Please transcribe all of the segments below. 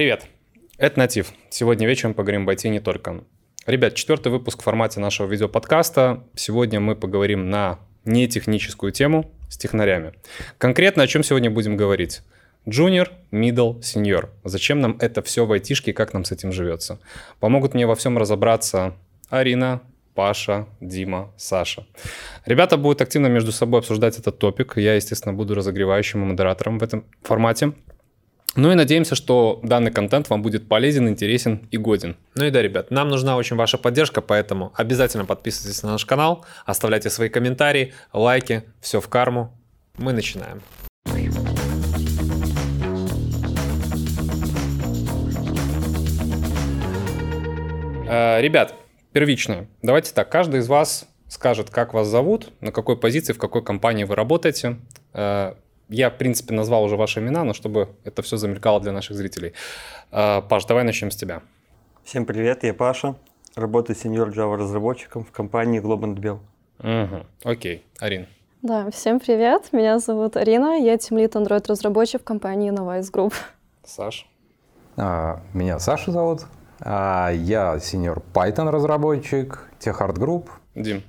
Привет, это Натив. Сегодня вечером поговорим об IT не только. Ребят, четвертый выпуск в формате нашего видеоподкаста. Сегодня мы поговорим на нетехническую тему с технарями. Конкретно о чем сегодня будем говорить? Junior, middle, senior. Зачем нам это все в айтишке и как нам с этим живется? Помогут мне во всем разобраться Арина, Паша, Дима, Саша. Ребята будут активно между собой обсуждать этот топик. Я, естественно, буду разогревающим и модератором в этом формате. Ну и надеемся, что данный контент вам будет полезен, интересен и годен. Ну и да, ребят, нам нужна очень ваша поддержка, поэтому обязательно подписывайтесь на наш канал, оставляйте свои комментарии, лайки, все в карму. Мы начинаем. Э, ребят, первичное. Давайте так, каждый из вас скажет, как вас зовут, на какой позиции, в какой компании вы работаете. Э, я, в принципе, назвал уже ваши имена, но чтобы это все замелькало для наших зрителей. Э, Паш, давай начнем с тебя. Всем привет, я Паша. Работаю сеньор Java разработчиком в компании Globant Bell. Угу. Окей, Арин. Да, всем привет. Меня зовут Арина. Я тимлит Android разработчик в компании Novice Group. Саш. А, меня Саша зовут. А, я сеньор Python разработчик, Техард Group. Дим.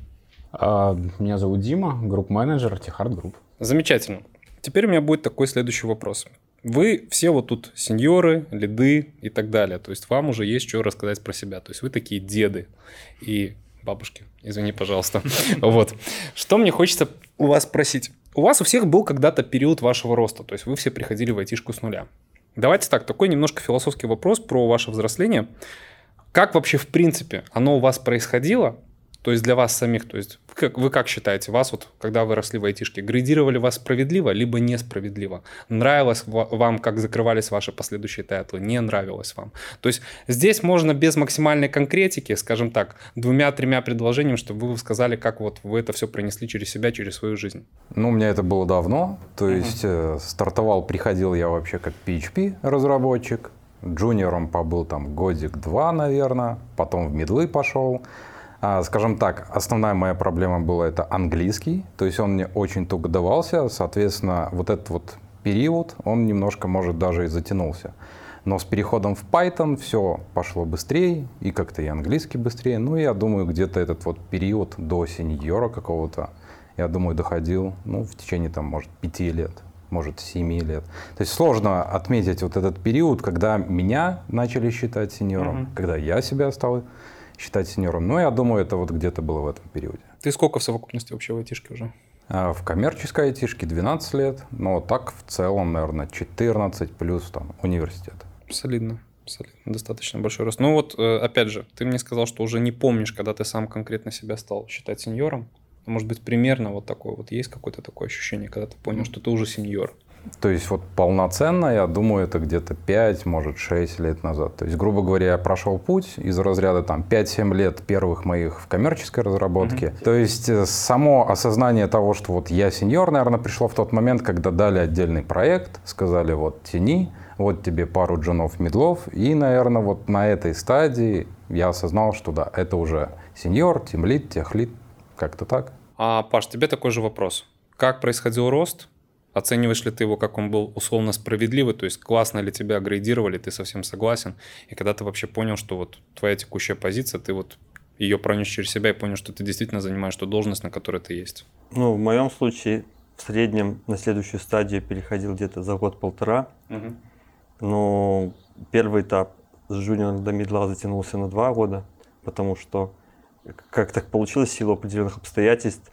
А, меня зовут Дима, групп-менеджер Техард Group. Замечательно. Теперь у меня будет такой следующий вопрос. Вы все вот тут сеньоры, лиды и так далее. То есть вам уже есть что рассказать про себя. То есть вы такие деды и бабушки. Извини, пожалуйста. Вот. Что мне хочется у вас спросить. У вас у всех был когда-то период вашего роста. То есть вы все приходили в айтишку с нуля. Давайте так, такой немножко философский вопрос про ваше взросление. Как вообще в принципе оно у вас происходило? То есть для вас самих, то есть как, вы как считаете, вас вот, когда вы росли в айтишке, градировали вас справедливо, либо несправедливо? Нравилось вам, как закрывались ваши последующие тайтлы? Не нравилось вам? То есть здесь можно без максимальной конкретики, скажем так, двумя-тремя предложениями, чтобы вы сказали, как вот вы это все пронесли через себя, через свою жизнь. Ну, у меня это было давно, то есть uh-huh. э, стартовал, приходил я вообще как PHP разработчик, джуниором побыл там годик-два, наверное, потом в медлы пошел, скажем так, основная моя проблема была это английский, то есть он мне очень туго давался, соответственно, вот этот вот период, он немножко, может, даже и затянулся. Но с переходом в Python все пошло быстрее, и как-то и английский быстрее. Ну, я думаю, где-то этот вот период до сеньора какого-то, я думаю, доходил, ну, в течение там, может, пяти лет, может, семи лет. То есть сложно отметить вот этот период, когда меня начали считать сеньором, mm-hmm. когда я себя стал считать сеньором. Но я думаю, это вот где-то было в этом периоде. Ты сколько в совокупности вообще в айтишке уже? А, в коммерческой айтишке 12 лет, но так в целом, наверное, 14 плюс там университет. Солидно. Солидно. Достаточно большой рост. Ну вот, э, опять же, ты мне сказал, что уже не помнишь, когда ты сам конкретно себя стал считать сеньором. Может быть, примерно вот такое вот есть какое-то такое ощущение, когда ты понял, что ты уже сеньор? То есть вот полноценно, я думаю, это где-то 5, может 6 лет назад. То есть, грубо говоря, я прошел путь из разряда там 5-7 лет первых моих в коммерческой разработке. Mm-hmm. То есть э, само осознание того, что вот я сеньор, наверное, пришло в тот момент, когда дали отдельный проект, сказали вот тяни, вот тебе пару джунов медлов, и, наверное, вот на этой стадии я осознал, что да, это уже сеньор, тимлит, техлит, как-то так. А, Паш, тебе такой же вопрос. Как происходил рост? Оцениваешь ли ты его, как он был условно справедливый, то есть классно ли тебя грейдировали, ты совсем согласен, и когда ты вообще понял, что вот твоя текущая позиция, ты вот ее пронес через себя и понял, что ты действительно занимаешь ту должность, на которой ты есть? Ну, в моем случае в среднем на следующую стадию переходил где-то за год-полтора. Угу. Но первый этап с джуниора до мидла затянулся на два года, потому что как так получилось, в силу определенных обстоятельств,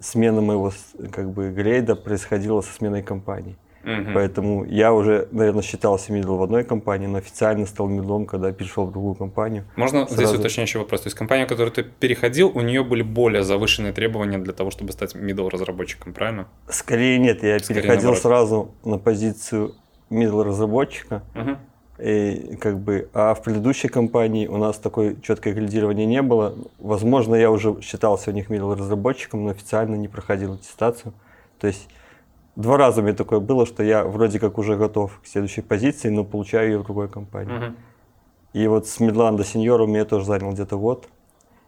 смена моего как бы грейда происходила со сменой компании. Угу. Поэтому я уже, наверное, считался мидлом в одной компании, но официально стал мидлом, когда перешел в другую компанию. Можно Сразу... здесь уточняющий вопрос? То есть компания, в которую ты переходил, у нее были более завышенные требования для того, чтобы стать middle разработчиком, правильно? Скорее нет, я Скорее переходил наоборот. сразу на позицию мидл разработчика. Угу. И, как бы, а в предыдущей компании у нас такой четкое градирование не было. Возможно, я уже считался у них middle разработчиком, но официально не проходил аттестацию. То есть два раза мне такое было, что я вроде как уже готов к следующей позиции, но получаю ее в другой компании. Uh-huh. И вот с медлан до сеньора у меня тоже занял где-то год.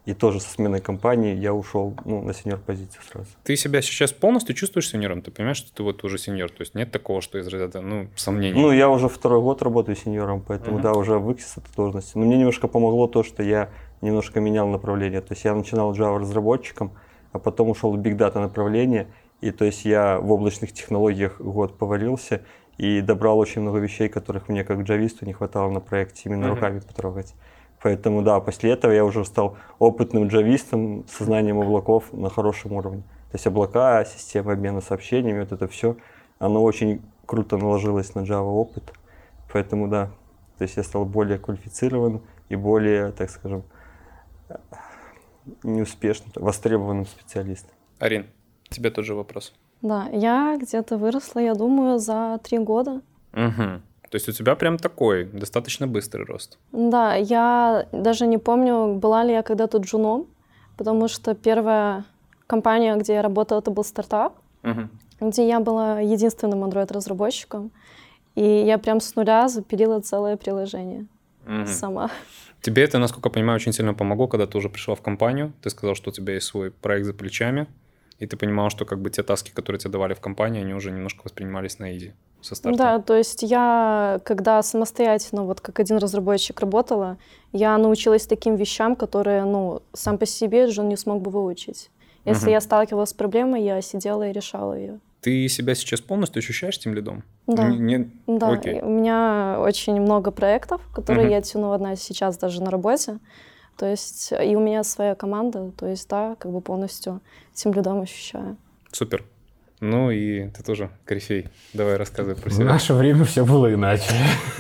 И тоже со сменой компании я ушел ну, на сеньор позицию сразу. Ты себя сейчас полностью чувствуешь сеньором? Ты понимаешь, что ты вот уже сеньор? То есть нет такого, что из ряда, ну, сомнений? Ну, я уже второй год работаю сеньором, поэтому, Мгм. да, уже выкис с этой должности. Но мне немножко помогло то, что я немножко менял направление. То есть я начинал Java разработчиком, а потом ушел в Big Data направление. И то есть я в облачных технологиях год повалился и добрал очень много вещей, которых мне как джависту не хватало на проекте, именно Мгм. руками потрогать. Поэтому, да, после этого я уже стал опытным джавистом с знанием облаков на хорошем уровне. То есть облака, система обмена сообщениями, вот это все, оно очень круто наложилось на Java опыт. Поэтому, да, то есть я стал более квалифицированным и более, так скажем, неуспешным, востребованным специалистом. Арин, тебе тот же вопрос. Да, я где-то выросла, я думаю, за три года. Угу. То есть у тебя прям такой достаточно быстрый рост. Да, я даже не помню, была ли я когда-то джуном, потому что первая компания, где я работала, это был стартап, Угу. где я была единственным Android-разработчиком, и я прям с нуля запилила целое приложение сама. Тебе это, насколько я понимаю, очень сильно помогло, когда ты уже пришла в компанию. Ты сказал, что у тебя есть свой проект за плечами, и ты понимал, что как бы те таски, которые тебе давали в компании, они уже немножко воспринимались на изи со старта. Да, то есть я, когда самостоятельно, вот как один разработчик работала, я научилась таким вещам, которые, ну, сам по себе Джон не смог бы выучить. Если Мгм. я сталкивалась с проблемой, я сидела и решала ее. Ты себя сейчас полностью ощущаешь тем лидом? Да. Не, Да, Окей. у меня очень много проектов, которые Мгм. я тяну одна сейчас даже на работе. То есть и у меня своя команда, то есть да, как бы полностью тем лидом ощущаю. Супер. Ну и ты тоже корифей. Давай рассказывай про В себя. наше время все было иначе.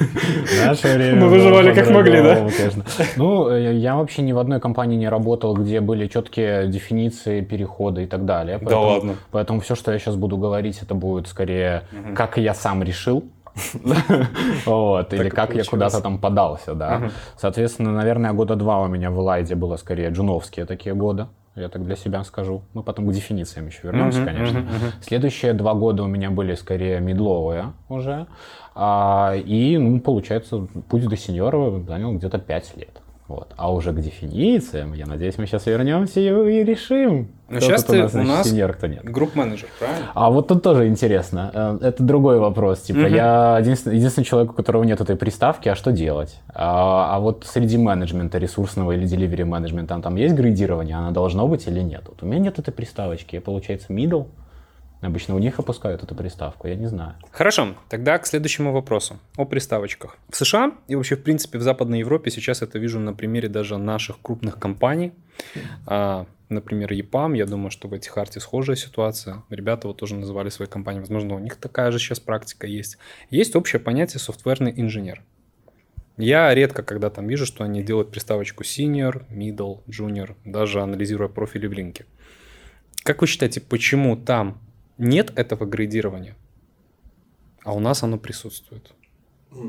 В наше время Мы выживали как могли, да? конечно. Ну, э, я вообще ни в одной компании не работал, где были четкие дефиниции перехода и так далее. Да ладно. Поэтому все, что я сейчас буду говорить, это будет скорее, как я сам решил. Вот, или как я куда-то там подался, да. Соответственно, наверное, года два у меня в Элайде было скорее джуновские такие годы. Я так для себя скажу. Мы потом к дефинициям еще вернемся, конечно. Следующие два года у меня были скорее медловые уже. А, и, ну, получается, путь до сеньора занял где-то 5 лет. Вот. А уже к дефинициям, я надеюсь, мы сейчас вернемся и, и решим. Ну, кто сейчас тут у ты нас, у значит, нас сеньор, кто нет. Групп-менеджер, правильно? А вот тут тоже интересно. Э, Это другой вопрос. Типа, Мгм. я единственный, единственный человек, у которого нет этой приставки, а что делать? А, а вот среди менеджмента, ресурсного или delivery менеджмента, там есть градирование, она должно быть или нет? Вот у меня нет этой приставочки, я, получается, middle. Обычно у них опускают эту приставку, я не знаю. Хорошо, тогда к следующему вопросу о приставочках. В США и вообще, в принципе, в Западной Европе сейчас это вижу на примере даже наших крупных компаний. А, например, EPAM, я думаю, что в этих арте схожая ситуация. Ребята вот тоже называли свои компании, возможно, у них такая же сейчас практика есть. Есть общее понятие софтверный инженер. Я редко когда там вижу, что они делают приставочку senior, middle, junior, даже анализируя профили в линке. Как вы считаете, почему там нет этого градирования, а у нас оно присутствует?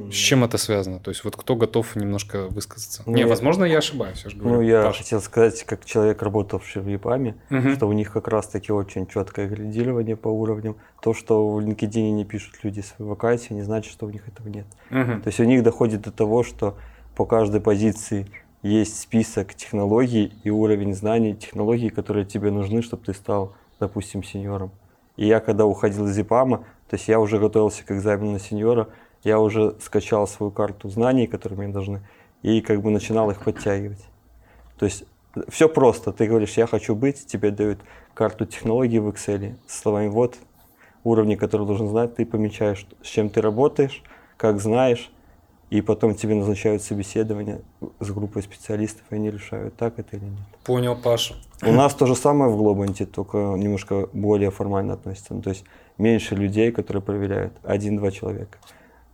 С чем это связано? То есть вот кто готов немножко высказаться? Ну, Не, я- возможно, я ошибаюсь. Я же говорю, Ну, я Паш. хотел сказать, как человек, работавший в ЕПАМе, Мгм. что у них как раз-таки очень четкое градирование по уровням. То, что в LinkedIn не пишут люди свои вакансии, не значит, что у них этого нет. Мгм. То есть у них доходит до того, что по каждой позиции есть список технологий и уровень знаний технологий, которые тебе нужны, чтобы ты стал, допустим, сеньором. И я, когда уходил из ИПАМа, то есть я уже готовился к экзамену на сеньора, я уже скачал свою карту знаний, которые мне должны, и как бы начинал их подтягивать. То есть все просто. Ты говоришь, я хочу быть, тебе дают карту технологий в Excel с словами вот уровни, которые должен знать, ты помечаешь, с чем ты работаешь, как знаешь, и потом тебе назначают собеседование с группой специалистов, и они решают, так это или нет. Понял, Паша. У нас то же самое в Глобанте, только немножко более формально относится. Ну, то есть меньше людей, которые проверяют, один-два человека.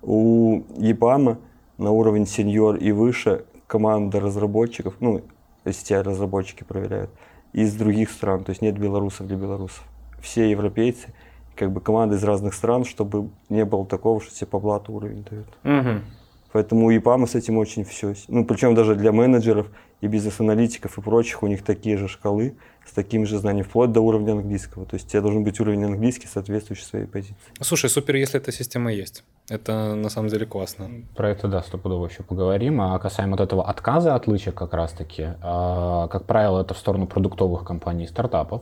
У ЕПАМа на уровень сеньор и выше команда разработчиков, ну, если тебя разработчики проверяют, из других стран, то есть нет белорусов для белорусов. Все европейцы, как бы команды из разных стран, чтобы не было такого, что тебе по блату уровень дают. Мгм. Поэтому у ЕПАМа с этим очень все. Ну, причем даже для менеджеров и бизнес-аналитиков и прочих у них такие же шкалы с таким же знанием, вплоть до уровня английского. То есть у тебя должен быть уровень английский, соответствующий своей позиции. Слушай, супер, если эта система есть. Это на самом деле классно. Про это, да, стопудово еще поговорим. А касаемо вот этого отказа от лычек как раз-таки, а, как правило, это в сторону продуктовых компаний и стартапов.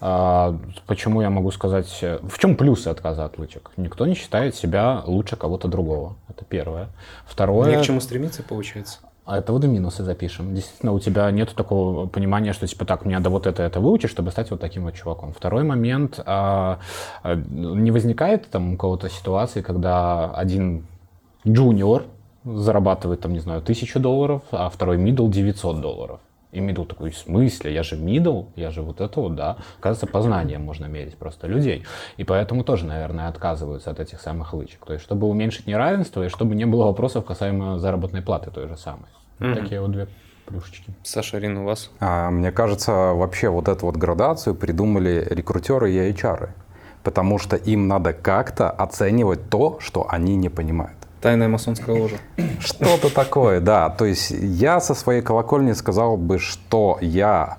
А, почему я могу сказать... В чем плюсы отказа от лычек? Никто не считает себя лучше кого-то другого. Это первое. Второе... Не к чему стремиться, получается. А это вот и минусы запишем. Действительно, у тебя нет такого понимания, что типа так, мне надо вот это, это выучить, чтобы стать вот таким вот чуваком. Второй момент, а, а, не возникает там у кого-то ситуации, когда один джуниор зарабатывает там, не знаю, тысячу долларов, а второй мидл 900 долларов. И мидл такой, в смысле? Я же мидл, я же вот это вот, да. Кажется, по знаниям можно мерить просто людей. И поэтому тоже, наверное, отказываются от этих самых лычек. То есть, чтобы уменьшить неравенство и чтобы не было вопросов касаемо заработной платы той же самой. Мгм. Такие вот две плюшечки. Саша, Арина, у вас? А, мне кажется, вообще вот эту вот градацию придумали рекрутеры и HR. Потому что им надо как-то оценивать то, что они не понимают. Тайная масонская ложа. Что-то такое, да. То есть я со своей колокольни сказал бы, что я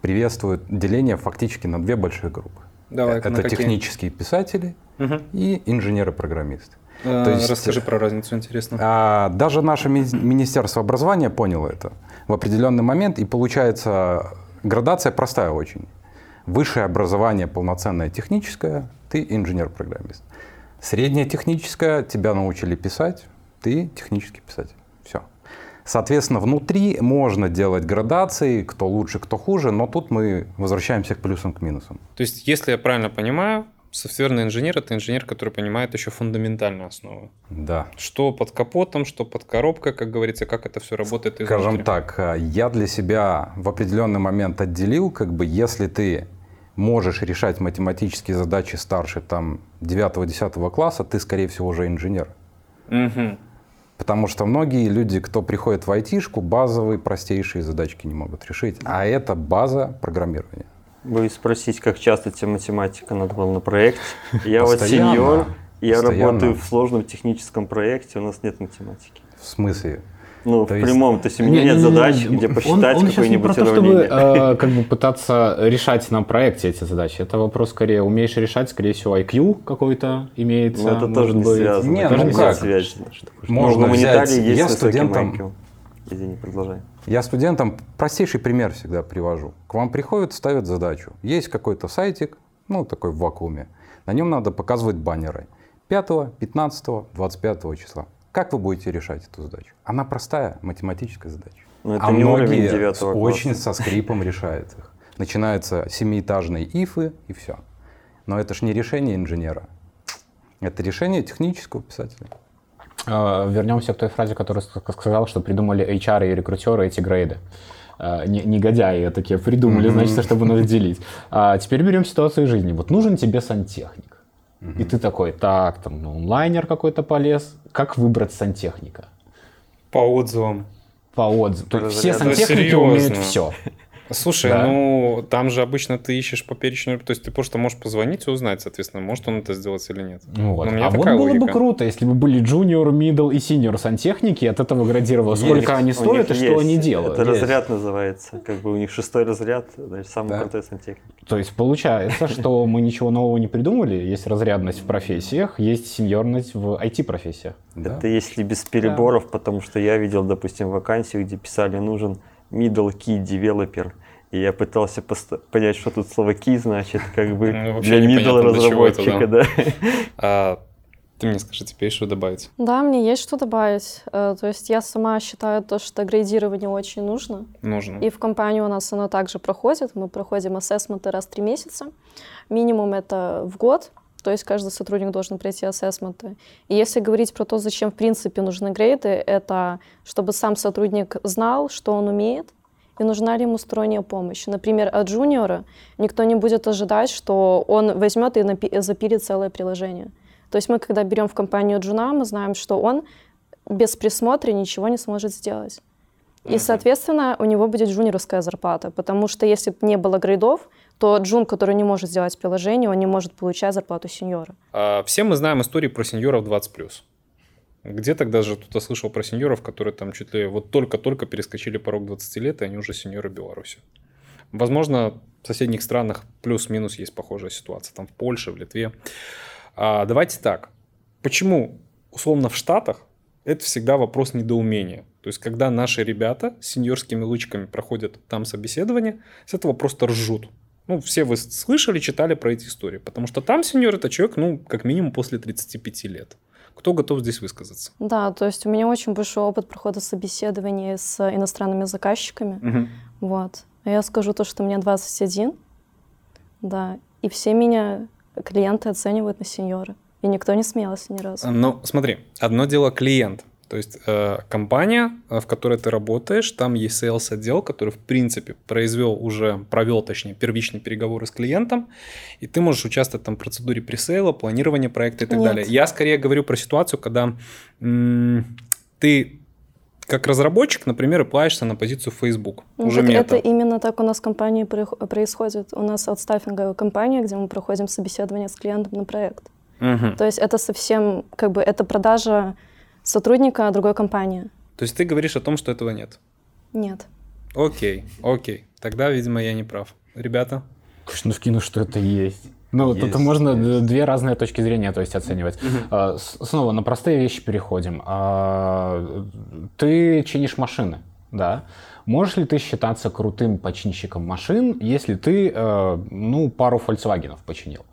приветствую деление фактически на две большие группы. Давай, Это технические писатели Мгм. и инженеры-программисты. А, То есть- Расскажи про разницу, интересно. А, даже наше ми- Министерство образования поняло это в определенный момент, и получается градация простая очень. Высшее образование полноценное техническое, ты инженер-программист. Среднее техническое, тебя научили писать, ты технический писатель. Все. Соответственно, внутри можно делать градации, кто лучше, кто хуже, но тут мы возвращаемся к плюсам, к минусам. То есть, если я правильно понимаю, софтверный инженер – это инженер, который понимает еще фундаментальную основу. Да. Что под капотом, что под коробкой, как говорится, как это все работает Скажем изнутри. так, э, я для себя в определенный момент отделил, как бы, если ты можешь решать математические задачи старше там 9-10 класса, ты, скорее всего, уже инженер. Мгм. Потому что многие люди, кто приходит в айтишку, базовые, простейшие задачки не могут решить. А это база программирования. Вы спросить, как часто тебе математика надо было на проекте. Я вот сеньор, я работаю в сложном техническом проекте, у нас нет математики. В смысле? Ну, То в есть- прямом, то есть у меня нет Не-не-не, задач, он- где он- посчитать он не какое-нибудь про то, чтобы уравнение. э, как бы пытаться решать на проекте эти задачи. Это вопрос скорее умеешь решать, скорее всего, IQ какой-то имеется. Но это тоже не быть. связано. Не, это ну не как? связано. Можно Ну, взять- есть я высокий студентам- IQ. Извини, продолжай. Я студентам простейший пример всегда привожу. К вам приходят, ставят задачу. Есть какой-то сайтик, ну, такой в вакууме. На нем надо показывать баннеры. 5, 15, 25 числа. Как вы будете решать эту задачу? Она простая, математическая задача. Но это а не многие девятого очень со скрипом решают их. Начинаются семиэтажные ифы и все. Но это ж не решение инженера. Это решение технического писателя. Э, Вернемся к той фразе, которую ск- сказал, что придумали HR и рекрутеры эти грейды. Не- Негодяи такие придумали, значит, чтобы разделить. А теперь берем ситуацию из жизни. Вот нужен тебе сантехник. И ты такой, так, там, ну, онлайнер какой-то полез. Как выбрать сантехника? По отзывам. По отзывам. То есть все сантехники Серьезно? умеют все. Слушай, Да. ну там же обычно ты ищешь по перечню, то есть ты просто можешь позвонить и узнать, соответственно, может он это сделать или нет. Ну вот. Ну, у меня а вот было бы логика. круто, если бы были junior, middle и senior сантехники, и от этого градировалось, сколько Есть, они стоят и них что есть. они делают. Это Есть. разряд называется. Как бы у них шестой разряд, значит, самый Да. крутой сантехник. То есть получается, что мы ничего нового не придумали. Есть разрядность в профессиях, есть сеньорность в IT-профессиях. Да? Это если без переборов, потому что я видел, допустим, вакансию, где писали нужен middle key developer. И я пытался поста- понять, что тут слово key значит, как бы Ну, для middle чего это, разработчика, да. А ты мне скажи, тебе есть что добавить? Да, мне есть что добавить. Э, То есть я сама считаю то, что грейдирование очень нужно. Нужно. И в компании у нас оно также проходит. Мы проходим ассессменты раз в три месяца. Минимум это в год. То есть каждый сотрудник должен пройти ассессменты. И если говорить про то, зачем в принципе нужны грейды, это чтобы сам сотрудник знал, что он умеет, и нужна ли ему сторонняя помощь. Например, от джуниора никто не будет ожидать, что он возьмет и напи- запилит целое приложение. То есть мы, когда берем в компанию джуна, мы знаем, что он без присмотра ничего не сможет сделать. И, соответственно, у него будет джуниорская зарплата, потому что если бы не было грейдов, то джун, который не может сделать приложение, он не может получать зарплату сеньора. А, все мы знаем истории про сеньоров 20+. Где тогда же кто-то слышал про сеньоров, которые там чуть ли вот только-только перескочили порог 20 лет, и они уже сеньоры Беларуси. Возможно, в соседних странах плюс-минус есть похожая ситуация. Там в Польше, в Литве. А, давайте так. Почему условно в Штатах это всегда вопрос недоумения. То есть, когда наши ребята с сеньорскими лучками проходят там собеседование, с этого просто ржут. Ну, все вы слышали, читали про эти истории. Потому что там сеньор это человек, ну, как минимум после 35 лет. Кто готов здесь высказаться? Да, то есть у меня очень большой опыт прохода собеседований с иностранными заказчиками. Вот. А я скажу то, что мне 21, да, и все меня клиенты оценивают на сеньора. И никто не смеялся ни разу. Ну, смотри, одно дело клиент. То есть э, компания, э, в которой ты работаешь, там есть sales отдел, который в принципе произвел уже, провел, точнее, первичные переговоры с клиентом, и ты можешь участвовать там в процедуре пресейла, планирования проекта и так Нет. далее. Я скорее говорю про ситуацию, когда м, ты как разработчик, например, плаешься на позицию Facebook, Ну, уже мета. это именно так у нас в компании происходит. У нас аутстаффинговая компания, где мы проходим собеседование с клиентом на проект. Мгм. То есть это совсем, как бы, это продажа сотрудника другой компании. То есть ты говоришь о том, что этого нет. Нет. Окей, окей. Тогда, видимо, я не прав. Ребята? Ну, скину, что это есть. Ну, тут Есть, можно есть. две разные точки зрения, то есть оценивать. С- Снова на простые вещи переходим. А, Ты чинишь машины, да? Можешь ли ты считаться крутым починщиком машин, если ты, э, ну, пару Volkswagen починил?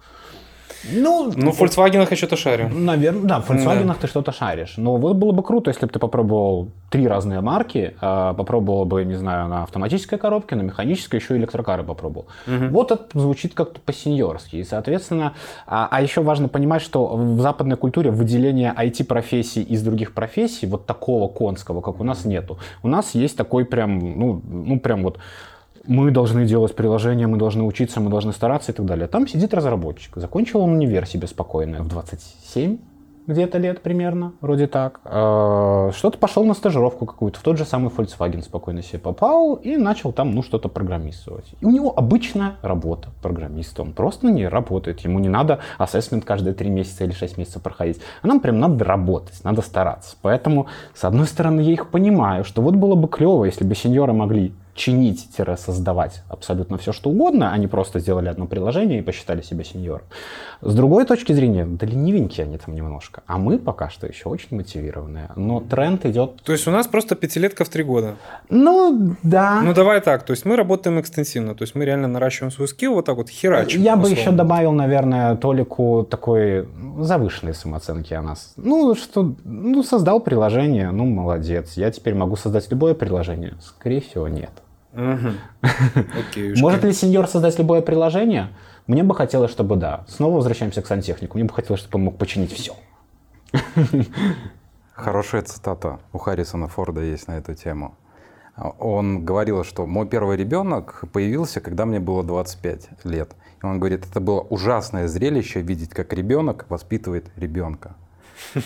Ну, Ну, в Volkswagen я что-то шарю. Наверное, да, в Volkswagen ты что-то шаришь. Но вот было бы круто, если бы ты попробовал три разные марки, а, попробовал бы, не знаю, на автоматической коробке, на механической, еще и электрокары попробовал. Вот это звучит как-то по-сеньорски. И, соответственно, а, а еще важно понимать, что в западной культуре выделения IT-профессий из других профессий, вот такого конского, как у нас, нету. У нас есть такой прям, ну, ну прям вот мы должны делать приложения, мы должны учиться, мы должны стараться и так далее. Там сидит разработчик. Закончил он универ себе спокойно в 27 где-то лет примерно, вроде так. А, Что-то пошел на стажировку какую-то, в тот же самый Volkswagen спокойно себе попал и начал там, ну, что-то программировать. И у него обычная работа программиста. Он просто не работает. Ему не надо ассессмент каждые 3 месяца или 6 месяцев проходить. А нам прям надо работать, надо стараться. Поэтому, с одной стороны, я их понимаю, что вот было бы клево, если бы сеньоры могли чинить-создавать абсолютно все, что угодно, они просто сделали одно приложение и посчитали себя сеньором. С другой точки зрения, да ленивенькие они там немножко. А мы пока что еще очень мотивированные. Но тренд идет... То есть у нас просто пятилетка в три года. Ну, да. Ну давай так, то есть мы работаем экстенсивно, то есть мы реально наращиваем свой скилл вот так вот херачим. Я бы условно. еще добавил, наверное, Толику такой завышенной самооценки о нас. Ну, что, ну, создал приложение, ну, молодец. Я теперь могу создать любое приложение? Скорее всего, нет. Может ли сеньор создать любое приложение? Мне бы хотелось, чтобы да. Снова возвращаемся к сантехнику. Мне бы хотелось, чтобы он мог починить все. Хорошая цитата у Харрисона Форда есть на эту тему. Он говорил, что мой первый ребенок появился, когда мне было 25 лет. И он говорит, это было ужасное зрелище видеть, как ребенок воспитывает ребенка.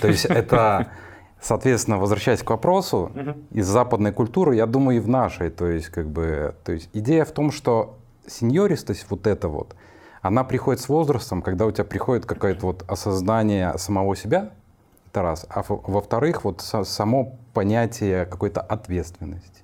То есть это, соответственно, возвращаясь к вопросу, из западной культуры, я думаю, и в нашей, то есть как бы, то есть идея в том, что сеньористость вот это вот, она приходит с возрастом, когда у тебя приходит какое-то вот осознание самого себя, это раз. А во- во-вторых, вот са- само понятие какой-то ответственности,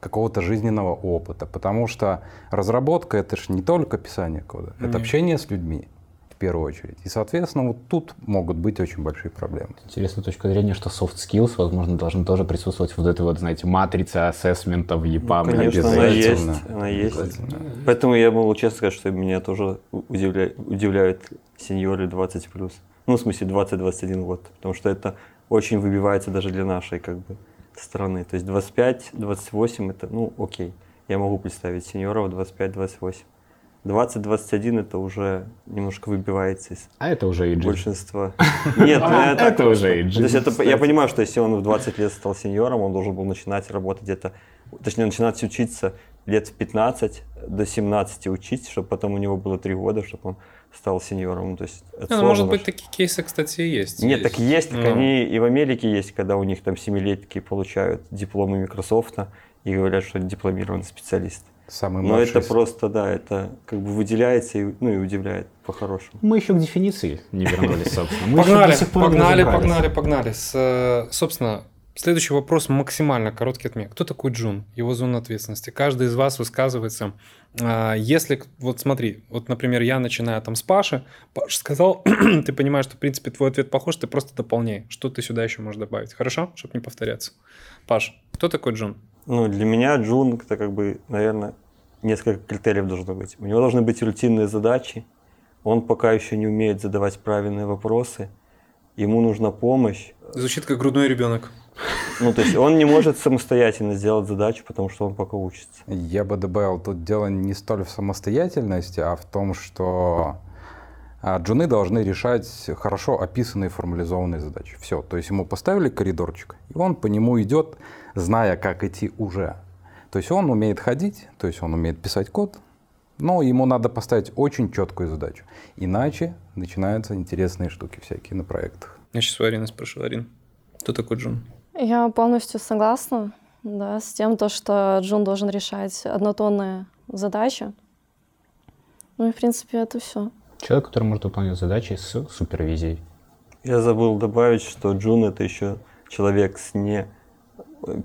какого-то жизненного опыта. Потому что разработка — это же не только писание кода, это Нет. общение с людьми в первую очередь. И, соответственно, вот тут могут быть очень большие проблемы. Интересная точка зрения, что soft skills, возможно, должны тоже присутствовать в вот этой вот, знаете, матрице ассессмента в EPUB. Ну, Конечно, она есть. обязательно. Она есть. Поэтому я могу честно сказать, что меня тоже удивля- удивляют сеньоры 20 плюс. Ну, в смысле, 20-21 год. Потому что это очень выбивается даже для нашей как бы страны. То есть 25-28 это, ну, окей. Я могу представить сеньоров 25-28. 20-21 это уже немножко выбивается из А это уже и большинства. Нет, ну, Это уже AG, То есть это, я понимаю, что если он в 20 лет стал сеньором, он должен был начинать работать где-то, точнее, начинать учиться лет в 15 до 17 учить, чтобы потом у него было 3 года, чтобы он стал сеньором. Ну, То есть ну, может быть, такие кейсы, кстати, и есть. Нет, так есть, так они и в Америке есть, когда у них там семилетки получают дипломы Microsoft и говорят, что они дипломированный специалист. Самый Но это просто, да, это как бы выделяется и, ну, и удивляет по-хорошему. Мы еще к дефиниции не вернулись, собственно. Мы еще Погнали, до сих пор не погнали, погнали, погнали. С, э, собственно, Следующий вопрос максимально короткий от меня. Кто такой Джун? Его зона ответственности. Каждый из вас высказывается. А, Если, вот смотри, вот, например, я начинаю там с Паши, Паша сказал, ты понимаешь, что, в принципе, твой ответ похож, ты просто дополняй. Что ты сюда еще можешь добавить? Хорошо? Чтобы не повторяться. Паш, кто такой Джун? Ну, для меня Джун это как бы, наверное, несколько критериев должно быть. У него должны быть рутинные задачи. Он пока еще не умеет задавать правильные вопросы. Ему нужна помощь. Звучит как грудной ребенок. Ну, то есть он не может самостоятельно сделать задачу, потому что он пока учится. Я бы добавил, тут дело не столь в самостоятельности, а в том, что а, джуны должны решать хорошо описанные формализованные задачи. Все, то есть ему поставили коридорчик, и он по нему идет, зная, как идти уже. То есть он умеет ходить, то есть он умеет писать код, но ему надо поставить очень четкую задачу. Иначе начинаются интересные штуки всякие на проектах. Я сейчас у Арины спрошу. Арин, кто такой Джун? Я полностью согласна да, с тем, то, что Джун должен решать однотонные задачи. Ну и, в принципе, это все. Человек, который может выполнять задачи с супервизией. Я забыл добавить, что Джун это еще человек с не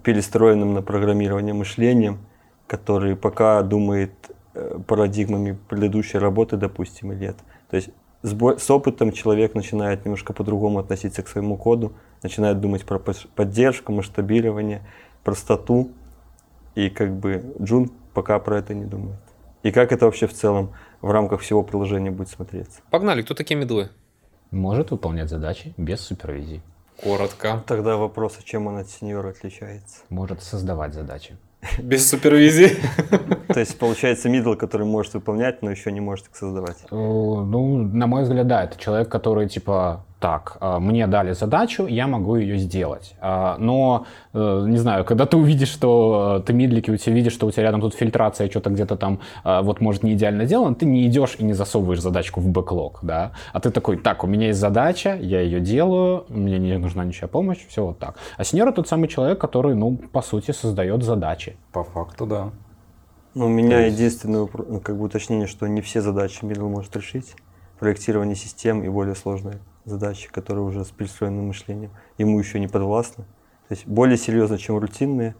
перестроенным на программирование мышлением, который пока думает э, парадигмами предыдущей работы, допустим, или нет. То есть с, бо- с опытом человек начинает немножко по-другому относиться к своему коду, начинает думать про поддержку, масштабирование, простоту. И как бы Джун пока про это не думает. И как это вообще в целом в рамках всего приложения будет смотреться. Погнали, кто такие медлы? Может выполнять задачи без супервизии. Коротко. Тогда вопрос, а чем он от сеньора отличается? Может создавать задачи. Без супервизии. То есть получается мидл, который может выполнять, но еще не может их создавать. Э, Ну, на мой взгляд, да, это человек, который типа, так, а, мне дали задачу, я могу ее сделать. А, Но, э, не знаю, когда ты увидишь, что э, ты мидлики, у тебя видишь, что у тебя рядом тут фильтрация, что-то где-то там, а, вот, может, не идеально сделано, ты не идешь и не засовываешь задачку в бэклог, да, а ты такой, так, у меня есть задача, я ее делаю, мне не нужна ничья помощь, все вот так. А сеньор тот самый человек, который, ну, по сути, создает задачи. По факту, да. Ну, у меня единственное упро- ну, как бы уточнение, что не все задачи мидл может решить. Проектирование систем и более сложные задачи, которые уже с перестроенным мышлением, ему еще не подвластны. То есть более серьезно, чем рутинные,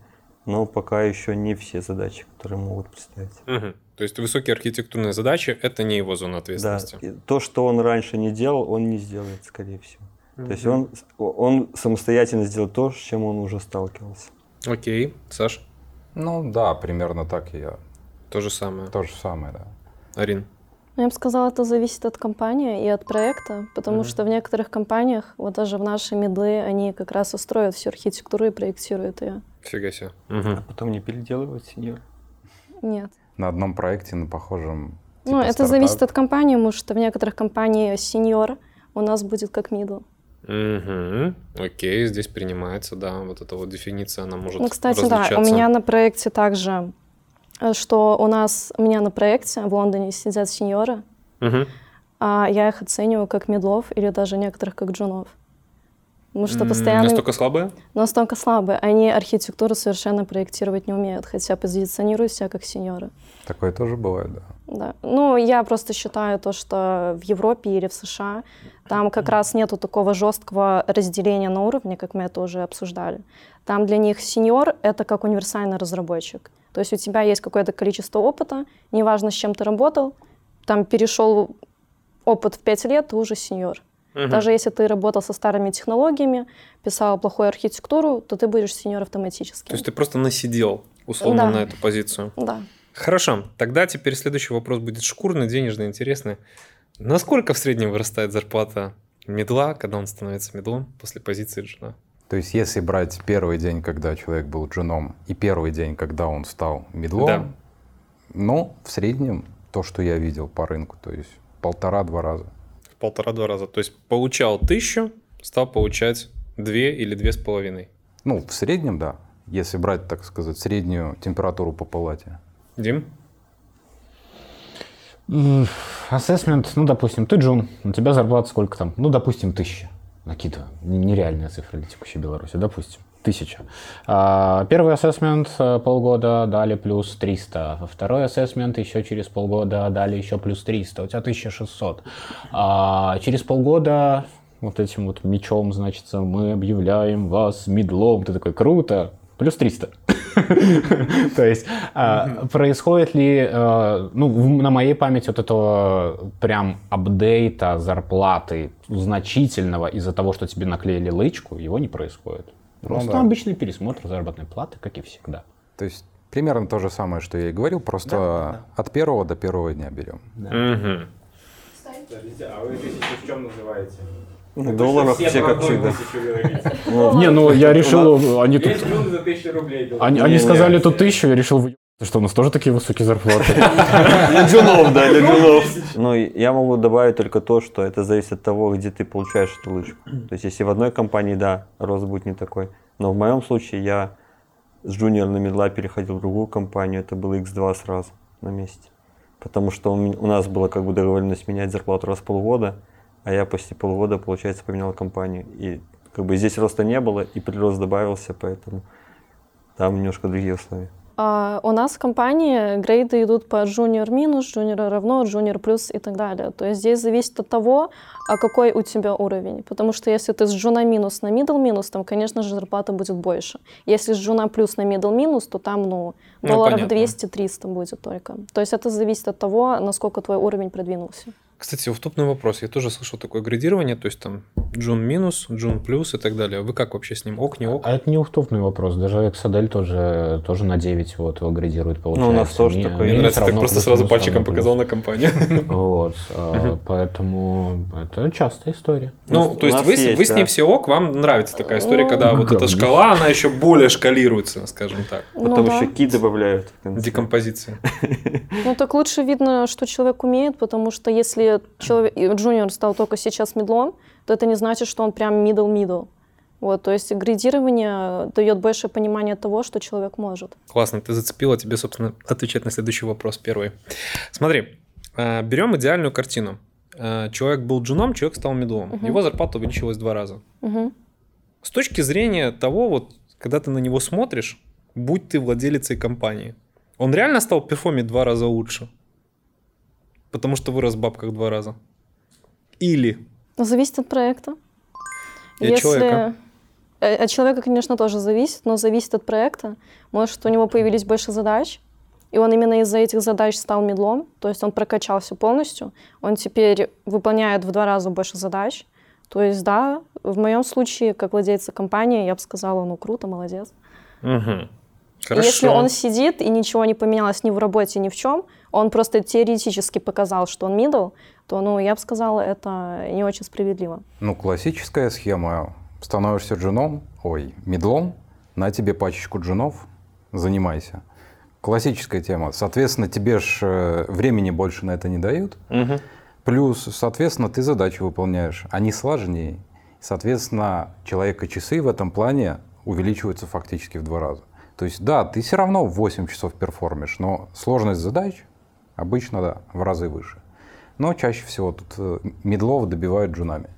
но пока еще не все задачи, которые могут представить. Мгм. То есть высокие архитектурные задачи – это не его зона Да, ответственности. и то, что он раньше не делал, он не сделает, скорее всего. То есть он, он самостоятельно сделает то, с чем он уже сталкивался. Окей. Саш, Ну да, примерно так я. то же самое. То же самое, да. Арин. Ну, Я бы сказала, это зависит от компании и от проекта, потому Мгм. что в некоторых компаниях, вот даже в наши мидлы, они как раз устроят всю архитектуру и проектируют ее. Фига себе. А потом не переделывать сеньор. Нет. На одном проекте, на похожем Ну, типа, это зависит стартап. от компании, потому что в некоторых компаниях сеньор у нас будет как мидл. Угу. Окей, здесь принимается, да, вот эта вот дефиниция, она может Ну, кстати, да, у меня на проекте также, что у нас, у меня на проекте в Лондоне сидят сеньоры, Мгм. а я их оцениваю как медлов или даже некоторых как джунов. Потому что постоянно... Настолько слабые? Настолько слабые. Они архитектуру совершенно проектировать не умеют, хотя позиционируют себя как сеньоры. Такое тоже бывает, да. Да. Ну, я просто считаю то, что в Европе или в США там как раз нету такого жесткого разделения на уровне, как мы это уже обсуждали. Там для них сеньор — это как универсальный разработчик. То есть у тебя есть какое-то количество опыта, неважно, с чем ты работал, там перешел опыт в пять лет, ты уже сеньор. Мгм. Даже если ты работал со старыми технологиями, писал плохую архитектуру, то ты будешь сеньор автоматически. То есть ты просто насидел, условно, Да. на эту позицию. Да. Хорошо, тогда теперь следующий вопрос будет шкурный, денежный, интересный. Насколько в среднем вырастает зарплата медла, когда он становится медлом после позиции джуна? То есть, если брать первый день, когда человек был джуном, и первый день, когда он стал медлом, Да. ну, в среднем то, что я видел по рынку, то есть полтора-два раза. В полтора-два раза. То есть получал тысячу, стал получать две или две с половиной. Ну, в среднем, да. Если брать, так сказать, среднюю температуру по палате. Дим? Ассессмент, ну, допустим, ты джун, у тебя зарплата сколько там? Ну, допустим, тысяча. Накидываю. Н- Нереальная цифра для текущей Беларуси. Допустим, тысяча. А, Первый ассессмент э, полгода дали плюс 300. Второй ассессмент еще через полгода дали еще плюс 300. У тебя 1600. А через полгода вот этим вот мечом, значит, мы объявляем вас медлом. Ты такой, круто, плюс 300. То есть а, происходит ли, э, ну, на моей памяти вот этого прям апдейта зарплаты значительного из-за того, что тебе наклеили лычку, его не происходит. Просто да. обычный пересмотр заработной платы, как и всегда. То есть примерно то же самое, что я и говорил, просто от первого до первого дня берем. А вы тысячу в чем называете? В долларах все как всегда. Ну, Не, ну я решил, они тут... за тысячу рублей. Они, сказали тут тысячу, я решил, что, у нас тоже такие высокие зарплаты? Для джунов, да, для джунов. Ну, я могу добавить только то, что это зависит от того, где ты получаешь эту лыжку. То есть, если в одной компании, да, рост будет не такой. Но в моем случае я с джуниор на медла переходил в другую компанию, это было X2 сразу на месте. Потому что у нас была как бы договоренность менять зарплату раз в полгода, а я после полугода, получается, поменял компанию. И как бы здесь роста не было, и прирост добавился, поэтому там немножко другие условия. А у нас в компании грейды идут по junior минус, junior равно, junior плюс и так далее. То есть здесь зависит от того, а какой у тебя уровень. Потому что если ты с джуна минус на middle минус, там, конечно же, зарплата будет больше. Если с джуна плюс на middle минус, то там, ну, Ну, долларов понятно. 200-300 будет только. То есть это зависит от того, насколько твой уровень продвинулся. Кстати, втопный вопрос. Я тоже слышал такое градирование, то есть там джун минус, джун плюс и так далее. Вы как вообще с ним? Ок, не ок? А это не уфтовный вопрос. Даже Exadel тоже, тоже на 9 вот его градирует, получается. Ну, у нас тоже Мне- такое мне Мне нравится, равно просто плюс, сразу пальчиком показал на компанию. Вот, а, поэтому это частая история. Ну, У то есть вы, с- да. все ок, вам нравится такая история, Ну, когда вот эта шкала, она еще более шкалируется, скажем так. Потом ну, еще ки добавляют. Декомпозиция. Ну, так лучше видно, что человек умеет, потому что если человек, и джуниор стал только сейчас медлом, то это не значит, что он прям middle-middle. Вот, то есть градирование дает большее понимание того, что человек может. Классно, ты зацепила, тебе, собственно, отвечать на следующий вопрос первый. Смотри, э, берем идеальную картину. Э, Человек был джуном, человек стал медлом. Мгм. Его зарплата увеличилась в два раза. Мгм. С точки зрения того, вот, когда ты на него смотришь, будь ты владелицей компании, он реально стал перформить в два раза лучше? Потому что вырос в бабках два раза. Или Зависит от проекта. И от человека. Э, От человека, конечно, тоже зависит, но зависит от проекта. Может, у него появились больше задач, и он именно из-за этих задач стал медлом, то есть он прокачался полностью, он теперь выполняет в два раза больше задач. То есть, да, в моем случае, как владельца компании, я бы сказала, ну, круто, молодец. И Хорошо. Если он сидит и ничего не поменялось ни в работе, ни в чем, он просто теоретически показал, что он middle, то, ну, я бы сказала, это не очень справедливо. Ну, классическая схема. Становишься джуном, ой, медлом, на тебе пачечку джунов, занимайся. Классическая тема. Соответственно, тебе же времени больше на это не дают. Мгм. Плюс, соответственно, ты задачи выполняешь. Они сложнее. Соответственно, человека часы в этом плане увеличиваются фактически в два раза. То есть, да, ты все равно в 8 часов перформишь, но сложность задач обычно, да, в разы выше. Но чаще всего тут э, медлов добивают джунами,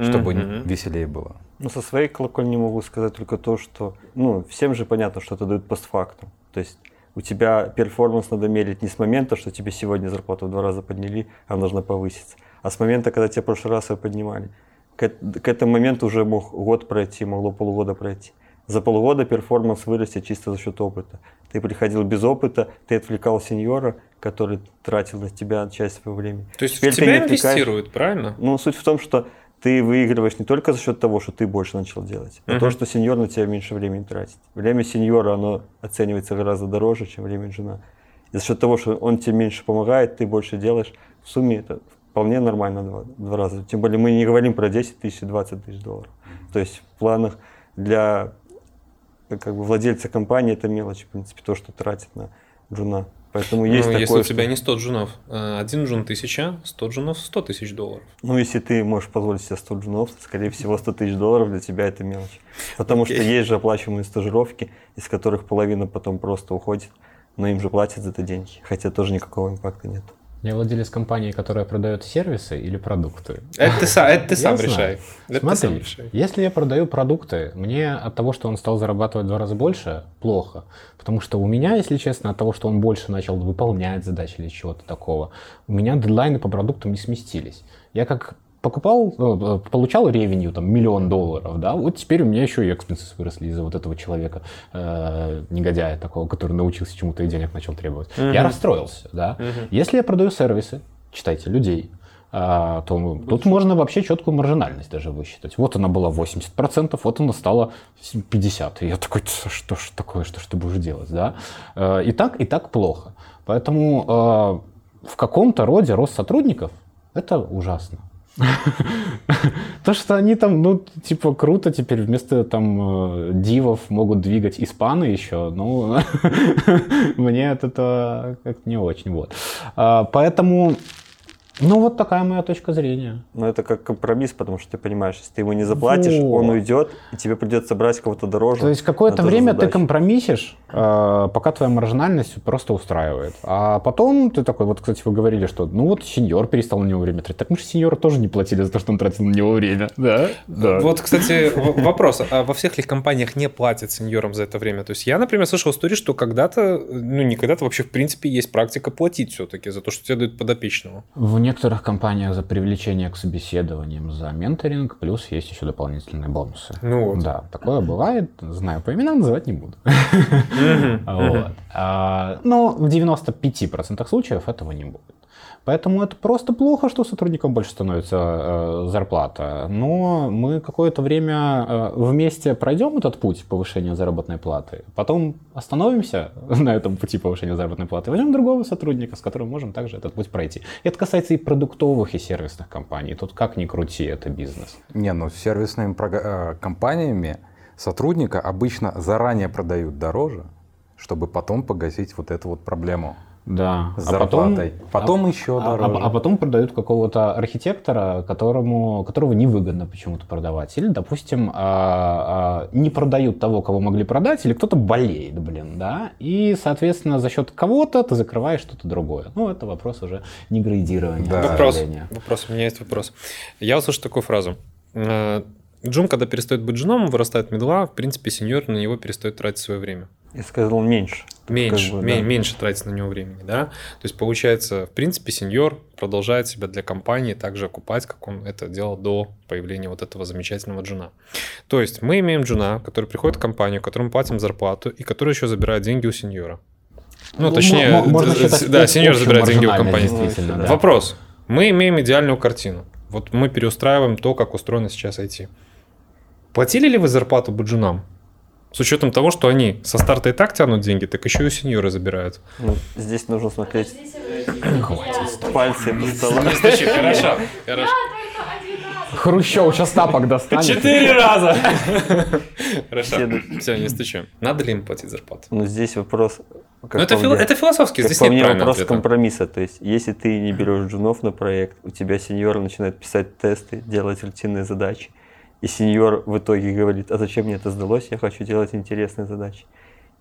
чтобы Мгм. веселее было. Ну, со своей колокольни могу сказать только то, что, ну, всем же понятно, что это дают постфактум. То есть у тебя перформанс надо мерить не с момента, что тебе сегодня зарплату в два раза подняли, а она должна повыситься, а с момента, когда тебе в прошлый раз ее поднимали. К, к этому моменту уже мог год пройти, могло полгода пройти. За полгода перформанс вырастет чисто за счет опыта. Ты приходил без опыта, ты отвлекал сеньора, который тратил на тебя часть своего времени. То есть Теперь в тебя инвестируют, правильно? Ну, суть в том, что ты выигрываешь не только за счет того, что ты больше начал делать, а Мгм. то, что сеньор на тебя меньше времени тратит. Время сеньора, оно оценивается гораздо дороже, чем время жена. И за счет того, что он тебе меньше помогает, ты больше делаешь, в сумме это вполне нормально два, два раза. Тем более мы не говорим про 10 тысяч и 20 тысяч долларов. То есть в планах для как бы, владельца компании это мелочь, в принципе, то, что тратит на джуна. Поэтому есть ну, такое, если у что- тебя не 100 джунов, а один джун 1000, 100 джунов 100 тысяч долларов. Ну, если ты можешь позволить себе 100 джунов, то, скорее всего, 100 тысяч долларов для тебя это мелочь. Потому что Окей. есть же оплачиваемые стажировки, из которых половина потом просто уходит, но им же платят за это деньги, хотя тоже никакого импакта нет. Я владелец компании, которая продает сервисы или продукты. Это ты, са- это ты сам решай. Это ты Смотри, сам решай. если я продаю продукты, мне от того, что он стал зарабатывать в два раза больше, плохо. Потому что у меня, если честно, от того, что он больше начал выполнять задачи или чего-то такого, у меня дедлайны по продуктам не сместились. Я как покупал, э, получал ревенью там миллион долларов, да, вот теперь у меня еще и экспенсис выросли из-за вот этого человека, э, негодяя такого, который научился чему-то и денег начал требовать. Я расстроился, да. Если я продаю сервисы, читайте, людей, а, то тут можно вообще четкую маржинальность даже высчитать. Вот она была 80%, вот она стала 50%. И я такой, «Ц, что ж такое, что ж ты будешь делать, да? Э, И так, и так плохо. Поэтому э, в каком-то роде рост сотрудников – это ужасно. То, что они там, ну, типа, круто теперь вместо там э, дивов могут двигать испаны еще, ну, мне от этого как-то не очень, вот. А, Поэтому, ну, вот такая моя точка зрения. Но это как компромисс, потому что ты понимаешь, если ты ему не заплатишь, он уйдет, и тебе придется брать кого-то дороже. То есть какое-то время ты компромиссишь, пока твоя маржинальность просто устраивает. А потом ты такой, вот, кстати, вы говорили, что ну вот сеньор перестал на него время тратить. Так мы же сеньора тоже не платили за то, что он тратил на него время. Да? Да. Вот, кстати, вопрос. А во всех ли компаниях не платят сеньорам за это время? То есть я, например, слышал историю, что когда-то, ну не когда-то, вообще в принципе есть практика платить все-таки за то, что тебе дают подопечного. В некоторых компаниях за привлечение к собеседованиям, за менторинг, плюс есть еще дополнительные бонусы. Ну вот. Да, такое бывает. Знаю, по именам называть не буду. А, Но в 95% случаев этого не будет. Поэтому это просто плохо, что сотрудникам больше становится э, зарплата. Но мы какое-то время э, вместе пройдем этот путь повышения заработной платы, потом остановимся на этом пути повышения заработной платы, возьмем другого сотрудника, с которым можем также этот путь пройти. И это касается и продуктовых, и сервисных компаний. Тут как ни крути, это бизнес. Не, ну с сервисными э, компаниями сотрудника обычно заранее продают дороже, чтобы потом погасить вот эту вот проблему Да. с А потом- зарплатой. Потом еще А, а- дороже. а потом продают какого-то архитектора, которому, которого невыгодно почему-то продавать. Или, допустим, а, а, не продают того, кого могли продать, или кто-то болеет, блин, да. И, соответственно, за счет кого-то ты закрываешь что-то другое. Ну, это вопрос уже не градирования. Да. а Вопрос. Вопрос. У меня есть вопрос. Я услышал такую фразу. Джун, когда перестает быть джуном, вырастает медла, в принципе, сеньор на него перестает тратить свое время. Я сказал меньше. Меньше, Как бы, ме- да. меньше тратить на него времени, да? То есть, получается, в принципе, сеньор продолжает себя для компании также окупать, как он это делал до появления вот этого замечательного джуна. То есть, мы имеем джуна, который приходит в компанию, которому платим зарплату, и который еще забирает деньги у сеньора. Ну, Ну, точнее, можно считать да, сеньор забирает деньги у компании. да. Вопрос. Мы имеем идеальную картину. Вот мы переустраиваем то, как устроено сейчас IT. Платили ли вы зарплату буджунам? С учетом того, что они со старта и так тянут деньги, так еще и у сеньоры забирают. Ну, здесь нужно смотреть пальцы по столу. Хорошо, хорошо. Хрущев сейчас тапок достанет. Четыре раза. Хорошо. Все, не стучим. Надо ли им платить зарплату? Но здесь вопрос... как Ну, это, фил- это философски, как здесь по нет вопрос ответа. компромисса. То есть, если ты не берешь джунов на проект, у тебя сеньор начинает писать тесты, делать рутинные задачи, и сеньор в итоге говорит, а зачем мне это сдалось, я хочу делать интересные задачи.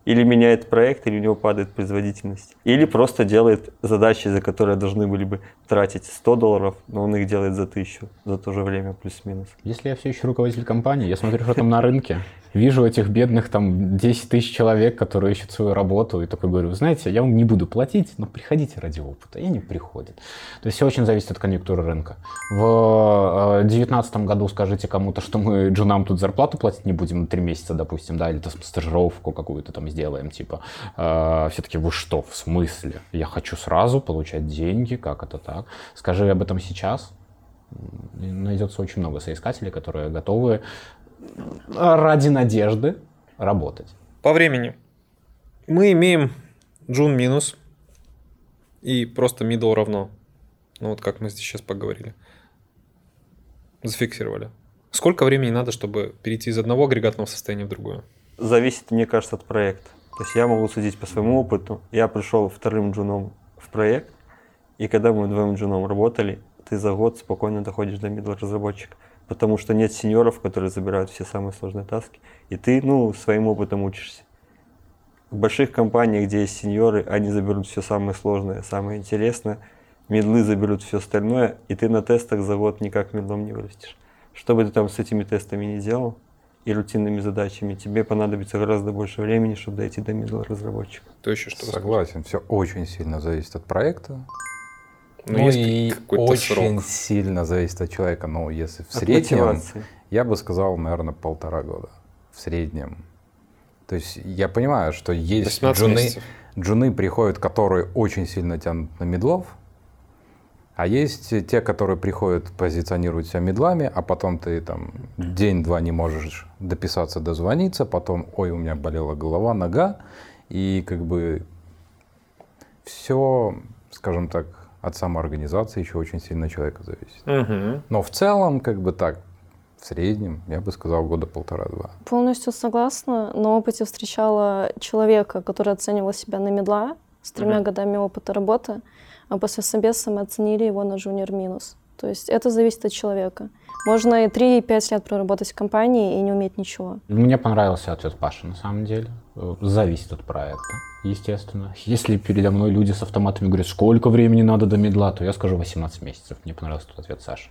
Или меняет проект, или у него падает производительность. Или просто делает задачи, за которые должны были бы тратить 100 долларов, но он их делает за 1000 за то же время, плюс-минус. Если я все еще руководитель компании, я смотрю, что там на рынке, вижу этих бедных там 10 тысяч человек, которые ищут свою работу, и такой говорю, знаете, я вам не буду платить, но приходите ради опыта. И они приходят. То есть все очень зависит от конъюнктуры рынка. В 2019 году скажите кому-то, что мы джунам тут зарплату платить не будем на 3 месяца, допустим, да, или там стажировку какую-то там сделаем, типа. все-таки вы что, в смысле? Я хочу сразу получать деньги, как это так? Скажи об этом сейчас, найдется очень много соискателей, которые готовы ради надежды работать. По времени. Мы имеем джун минус и просто middle равно. Ну вот как мы здесь сейчас поговорили. Зафиксировали. Сколько времени надо, чтобы перейти из одного агрегатного состояния в другое? Зависит, мне кажется, от проекта. То есть я могу судить по своему опыту. Я пришел вторым джуном в проект, и когда мы вдвоем джуном работали, ты за год спокойно доходишь до middle разработчика. Потому что нет сеньоров, которые забирают все самые сложные таски. И ты, ну, своим опытом учишься. В больших компаниях, где есть сеньоры, они заберут все самое сложное, самое интересное. Медлы заберут все остальное, и ты на тестах за год никак медлом не вырастешь. Что бы ты там с этими тестами не делал и рутинными задачами, тебе понадобится гораздо больше времени, чтобы дойти до middle разработчика. То еще что Согласен, все очень сильно зависит от проекта. Ну, Ну есть и очень срок. сильно зависит от человека. Ну, если в От среднем, мотивации. я бы сказал, наверное, полтора года в среднем. То есть я понимаю, что есть 18 джуны, месяцев. джуны приходят, которые очень сильно тянут на медлов, а есть те, которые приходят, позиционируют себя медлами, а потом ты там день-два не можешь дописаться, дозвониться, потом, ой, у меня болела голова, нога, и как бы все, скажем так, от самоорганизации еще очень сильно человека зависит. Мгм. Но в целом, как бы так, в среднем, я бы сказал, года полтора-два. Полностью согласна. На опыте встречала человека, который оценивал себя на медла с тремя годами опыта работы, а после собеса мы оценили его на junior минус. То есть это зависит от человека. Можно и 3-5 лет проработать в компании и не уметь ничего. Мне понравился ответ Паши, на самом деле. Э, Зависит от проекта, естественно. Если передо мной люди с автоматами говорят, сколько времени надо до медла, то я скажу 18 месяцев. Мне понравился тот ответ Саши.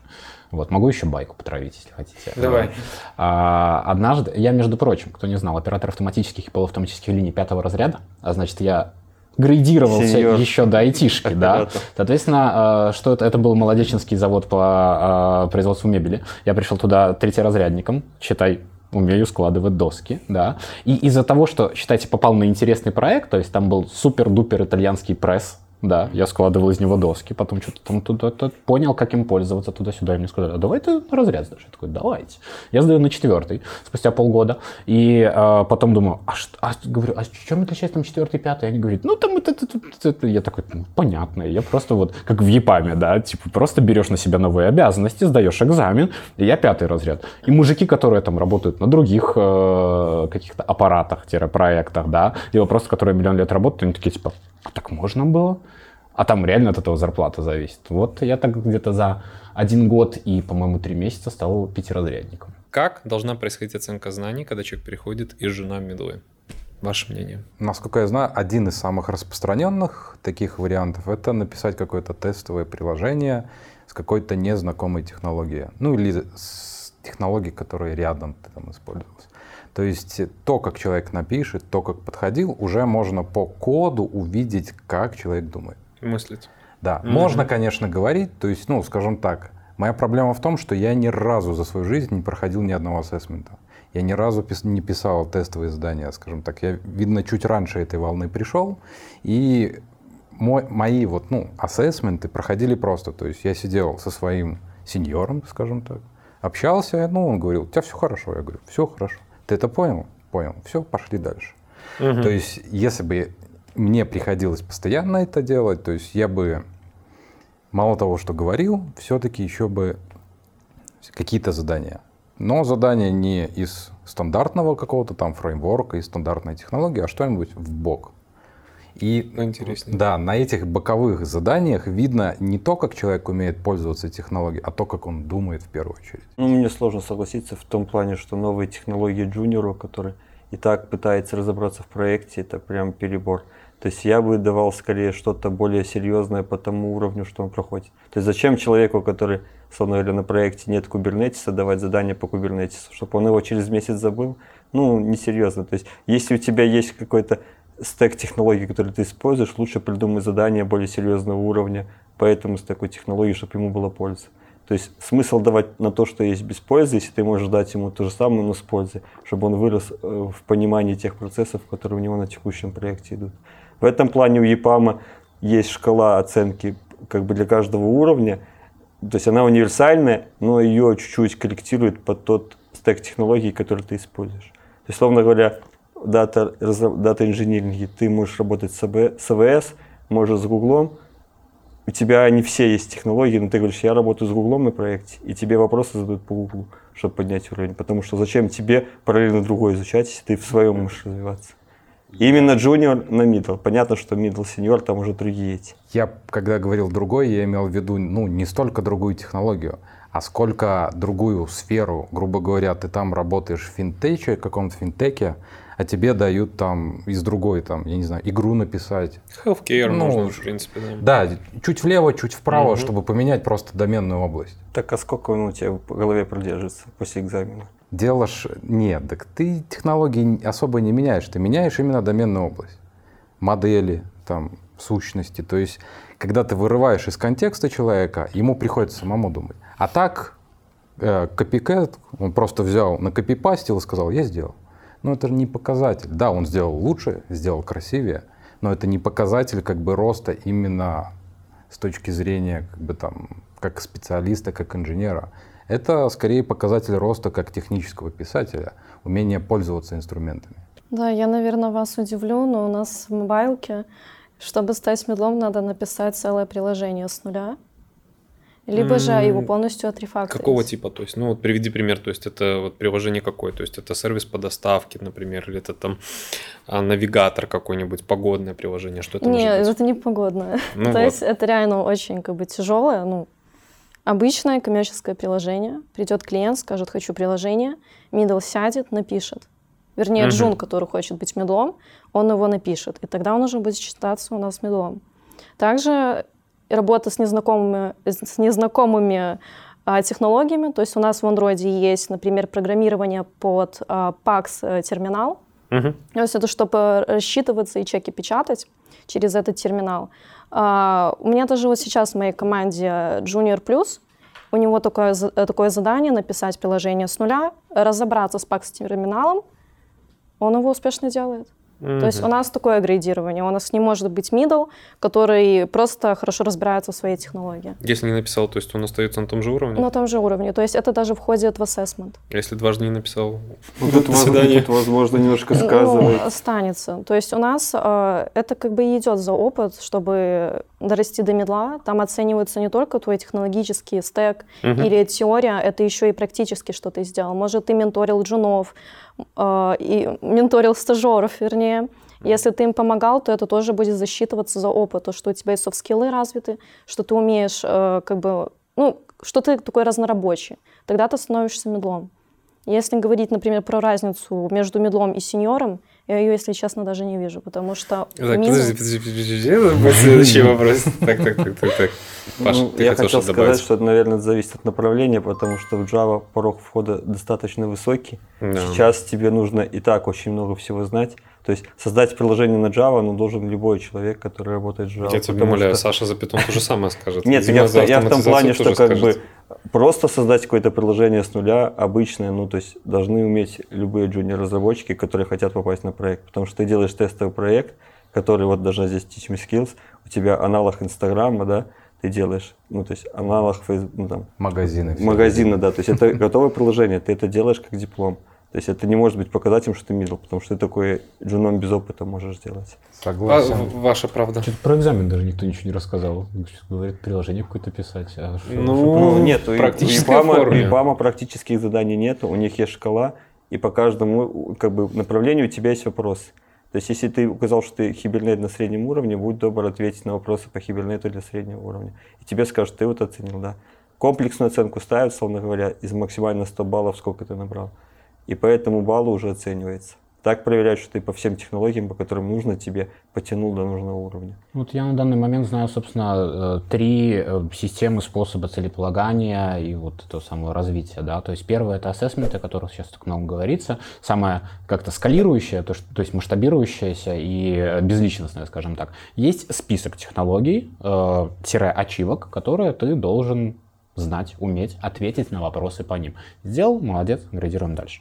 Вот, могу еще байку потравить, если хотите. Давай. А, однажды, я, между прочим, кто не знал, оператор автоматических и полуавтоматических линий пятого разряда, а значит, я градировался Сеньор. еще до айтишки, да. Соответственно, э, что это? Это был молодеченский завод по э, производству мебели. Я пришел туда третьеразрядником, считай, умею складывать доски, да. И из-за того, что, считайте, попал на интересный проект, то есть там был супер-дупер итальянский пресс, да, я складывал из него доски, потом что-то там туда туда понял, как им пользоваться туда-сюда, и мне сказали, а давай ты на разряд сдашь. Я такой, давайте. Я сдаю на четвертый спустя полгода, и э, потом думаю, а, что, а, говорю, а чем отличается там четвертый, пятый? Они говорят, ну там это, это, это, это». Я такой, «Ну, понятно, я просто вот, как в ЕПАМе, да, типа просто берешь на себя новые обязанности, сдаешь экзамен, и я пятый разряд. И мужики, которые там работают на других э, каких-то аппаратах-проектах, да, и вопросы, которые миллион лет работают, они такие, типа, а так можно было? А там реально от этого зарплата зависит. Вот я так где-то за один год и, по-моему, три месяца стал пятиразрядником. Как должна происходить оценка знаний, когда человек переходит из жена в медлы? Ваше мнение? Насколько я знаю, один из самых распространенных таких вариантов – это написать какое-то тестовое приложение с какой-то незнакомой технологией. Ну или с технологией, которая рядом там использовалась. То есть то, как человек напишет, то, как подходил, уже можно по коду увидеть, как человек думает. Мыслить. Да, можно, конечно, говорить, то есть, ну, скажем так, моя проблема в том, что я ни разу за свою жизнь не проходил ни одного ассессмента. Я ни разу пис- не писал тестовые задания, скажем так. Я, видно, чуть раньше этой волны пришел, и мой, мои вот, ну, ассессменты проходили просто. То есть я сидел со своим сеньором, скажем так, общался, ну, он говорил, у тебя все хорошо. Я говорю, все хорошо. Ты это понял? Понял. Все, пошли дальше. То есть, если бы мне приходилось постоянно это делать, то есть я бы мало того, что говорил, все-таки еще бы какие-то задания. Но задания не из стандартного какого-то там фреймворка, из стандартной технологии, а что-нибудь в бок. И Ну, интереснее. да, на этих боковых заданиях видно не то, как человек умеет пользоваться технологией, а то, как он думает в первую очередь. Ну, мне сложно согласиться в том плане, что новые технологии джуниору, который и так пытается разобраться в проекте, это прям перебор. То есть я бы давал скорее что-то более серьезное по тому уровню, что он проходит. То есть зачем человеку, который, словно говоря, на проекте нет кубернетиса, давать задание по кубернетису, чтобы он его через месяц забыл? Ну, несерьезно. То есть если у тебя есть какой-то стек технологий, который ты используешь, лучше придумай задание более серьезного уровня по этому стеку технологий, чтобы ему было польза. То есть смысл давать на то, что есть без пользы, если ты можешь дать ему то же самое, но с пользой, чтобы он вырос э, в понимании тех процессов, которые у него на текущем проекте идут. В этом плане у ЕПАМа есть шкала оценки как бы для каждого уровня. То есть она универсальная, но ее чуть-чуть корректирует под тот стек технологий, который ты используешь. То есть, словно говоря, дата, дата инжиниринге ты можешь работать с, АВС, можешь с Гуглом, у тебя не все есть технологии, но ты говоришь, я работаю с Гуглом на проекте, и тебе вопросы задают по Гуглу, чтобы поднять уровень. Потому что зачем тебе параллельно другое изучать, если ты в своем можешь развиваться? Именно junior на middle. Понятно, что middle, senior, там уже другие эти. Я, когда говорил другой, я имел в виду, ну, не столько другую технологию, а сколько другую сферу. Грубо говоря, ты там работаешь в финтече, каком-то финтеке, а тебе дают там из другой, там, я не знаю, игру написать. Healthcare Ну, можно, в принципе, да. Да, чуть влево, чуть вправо, чтобы поменять просто доменную область. Так а сколько он у тебя в голове продержится после экзамена? Ж... Нет, так ты технологии особо не меняешь. Ты меняешь именно доменную область. Модели, там, сущности. То есть, когда ты вырываешь из контекста человека, ему приходится самому думать. А так, э, он просто взял, накопипастил и сказал, я сделал. Но это не показатель. Да, он сделал лучше, сделал красивее, но это не показатель как бы роста именно с точки зрения как бы там как специалиста, как инженера. Это скорее показатель роста как технического писателя, умение пользоваться инструментами. Да, я, наверное, вас удивлю, но у нас в мобайлке, чтобы стать медлом, надо написать целое приложение с нуля, либо же его полностью отрефакторить. Какого типа? То есть, ну вот приведи пример. То есть это вот приложение какое? То есть это сервис по доставке, например, или это там а, навигатор какой-нибудь, погодное приложение, что это может Нет, быть? это не погодное. Ну То вот. есть это реально очень как бы тяжелое, ну, обычное коммерческое приложение. Придет клиент, скажет, хочу приложение, middle сядет, напишет. Вернее, Мгм. джун, который хочет быть медлом, он его напишет. И тогда он уже будет считаться у нас медлом. Также работа с незнакомыми, с незнакомыми а, технологиями. То есть у нас в Android есть, например, программирование под а, PAX-терминал. Мгм. То есть это чтобы рассчитываться и чеки печатать через этот терминал. А, у меня даже вот сейчас в моей команде Junior Plus, у него такое, э, такое задание написать приложение с нуля, разобраться с PAX-терминалом, он его успешно делает. То есть у нас такое градирование. У нас не может быть middle, который просто хорошо разбирается в своей технологии. Если не написал, то есть он остается на том же уровне? На том же уровне. То есть это даже входит в assessment. А Если дважды не написал, Вот тут, До воз- свидания. тут, возможно, немножко Ну, сказывает. останется. То есть у нас э, это как бы и идет за опыт, чтобы дорасти до медла. Там оценивается не только твой технологический стек или теория, это еще и практически что ты сделал. Может, ты менторил джунов, и менторил стажеров, вернее. Если ты им помогал, то это тоже будет засчитываться за опыт, то, что у тебя и софт-скиллы развиты, что ты умеешь, э, как бы, ну, что ты такой разнорабочий. Тогда ты становишься мидлом. Если говорить, например, про разницу между мидлом и сеньором, я ее, если честно, даже не вижу, потому что Так, мид- подожди, подожди, подожди, будет следующий вопрос. Так, так, так, так, так. Паша, Ну, ты я хотел сказать, добавить? что, наверное, это зависит от направления, потому что в Java порог входа достаточно высокий. Да. Сейчас тебе нужно и так очень много всего знать. То есть создать приложение на Java, ну, должен любой человек, который работает с Java. Я тебя потому умоляю, что- Саша за питон то же самое скажет. Нет, я, в, за я в том плане, что как скажет. бы просто создать какое-то приложение с нуля обычное, ну, то есть должны уметь любые джуниор-разработчики, которые хотят попасть на проект. Потому что ты делаешь тестовый проект, который вот даже здесь Teach Me Skills, у тебя аналог Инстаграма, да, ты делаешь, ну, то есть аналог фейс- ну, там, Магазины. все. магазина, да, то есть это готовое приложение, ты это делаешь как диплом. То есть это не может быть показателем, что ты middle, потому что ты такой джуном без опыта можешь сделать. А, Согласен. в- Ваша правда. Что-то про экзамен даже никто ничего не рассказал. Говорит, приложение какое-то писать. А что- Ну, что Ну, нет, у ИБАМа, форме. ИБАМа практических заданий нет, у них есть шкала, и по каждому как бы, направлению у тебя есть вопросы. То есть, если ты указал, что ты хибернет на среднем уровне, будь добр ответить на вопросы по хибернету для среднего уровня. И тебе скажут, ты вот оценил, да. Комплексную оценку ставят, словно говоря, из максимально 100 баллов, сколько ты набрал. И по этому баллу уже оценивается. Так проверяют, что ты по всем технологиям, по которым нужно тебе, потянул до нужного уровня. Вот я на данный момент знаю, собственно, э, три э, системы способа целеполагания и вот это самое развитие, да, то есть первое это ассессменты, о которых сейчас так много говорится, самое как-то скалирующее, то, что, то есть масштабирующееся и безличностное, скажем так. Есть список технологий, э, тире ачивок, которые ты должен знать, уметь ответить на вопросы по ним. Сделал, молодец, градируем дальше.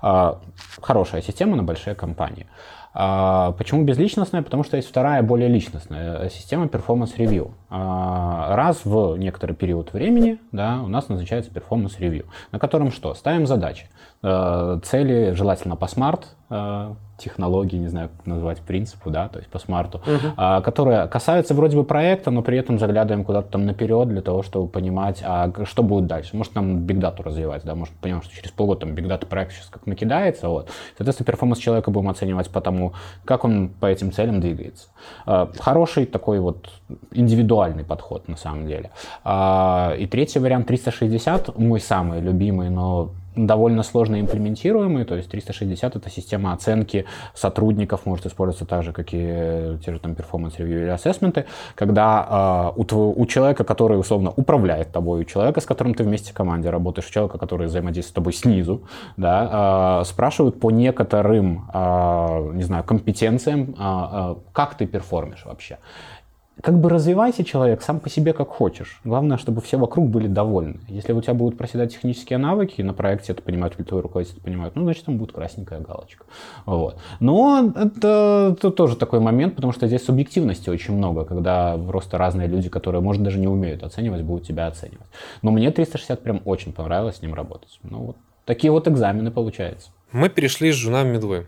А, Хорошая система на большие компании. А, Почему безличностная? Потому что есть вторая, более личностная э, система Performance Review. А, Раз в некоторый период времени да, у нас назначается Performance Review, на котором что? Ставим задачи. Э, Цели желательно по смарт э, технологии, не знаю, как назвать принципу, да, то есть по смарту, а, которые касаются вроде бы проекта, но при этом заглядываем куда-то там наперед для того, чтобы понимать, а что будет дальше. Может, нам бигдату развивать, да, может, понимаем, что через полгода там бигдата проект сейчас как накидается, вот. Соответственно, перформанс человека будем оценивать по тому, как он по этим целям двигается. А, Хороший такой вот индивидуальный подход на самом деле. А, И третий вариант 360, мой самый любимый, но довольно сложно имплементируемый, то есть 360 это система оценки сотрудников, может использоваться так же, как и те же там performance review или ассессменты, когда э, у, твоего, у человека, который условно управляет тобой, у человека, с которым ты вместе в команде работаешь, у человека, который взаимодействует с тобой снизу, да, э, спрашивают по некоторым, э, не знаю, компетенциям, э, э, как ты перформишь вообще как бы развивайся человек сам по себе как хочешь. Главное, чтобы все вокруг были довольны. Если у тебя будут проседать технические навыки, на проекте это понимают, твой руководитель понимает, ну, значит, там будет красненькая галочка. Вот. Но это, это тоже такой момент, потому что здесь субъективности очень много, когда просто разные люди, которые, может, даже не умеют оценивать, будут тебя оценивать. Но мне 360 прям очень понравилось с ним работать. Ну, вот такие вот экзамены получаются. Мы перешли с жена медлы.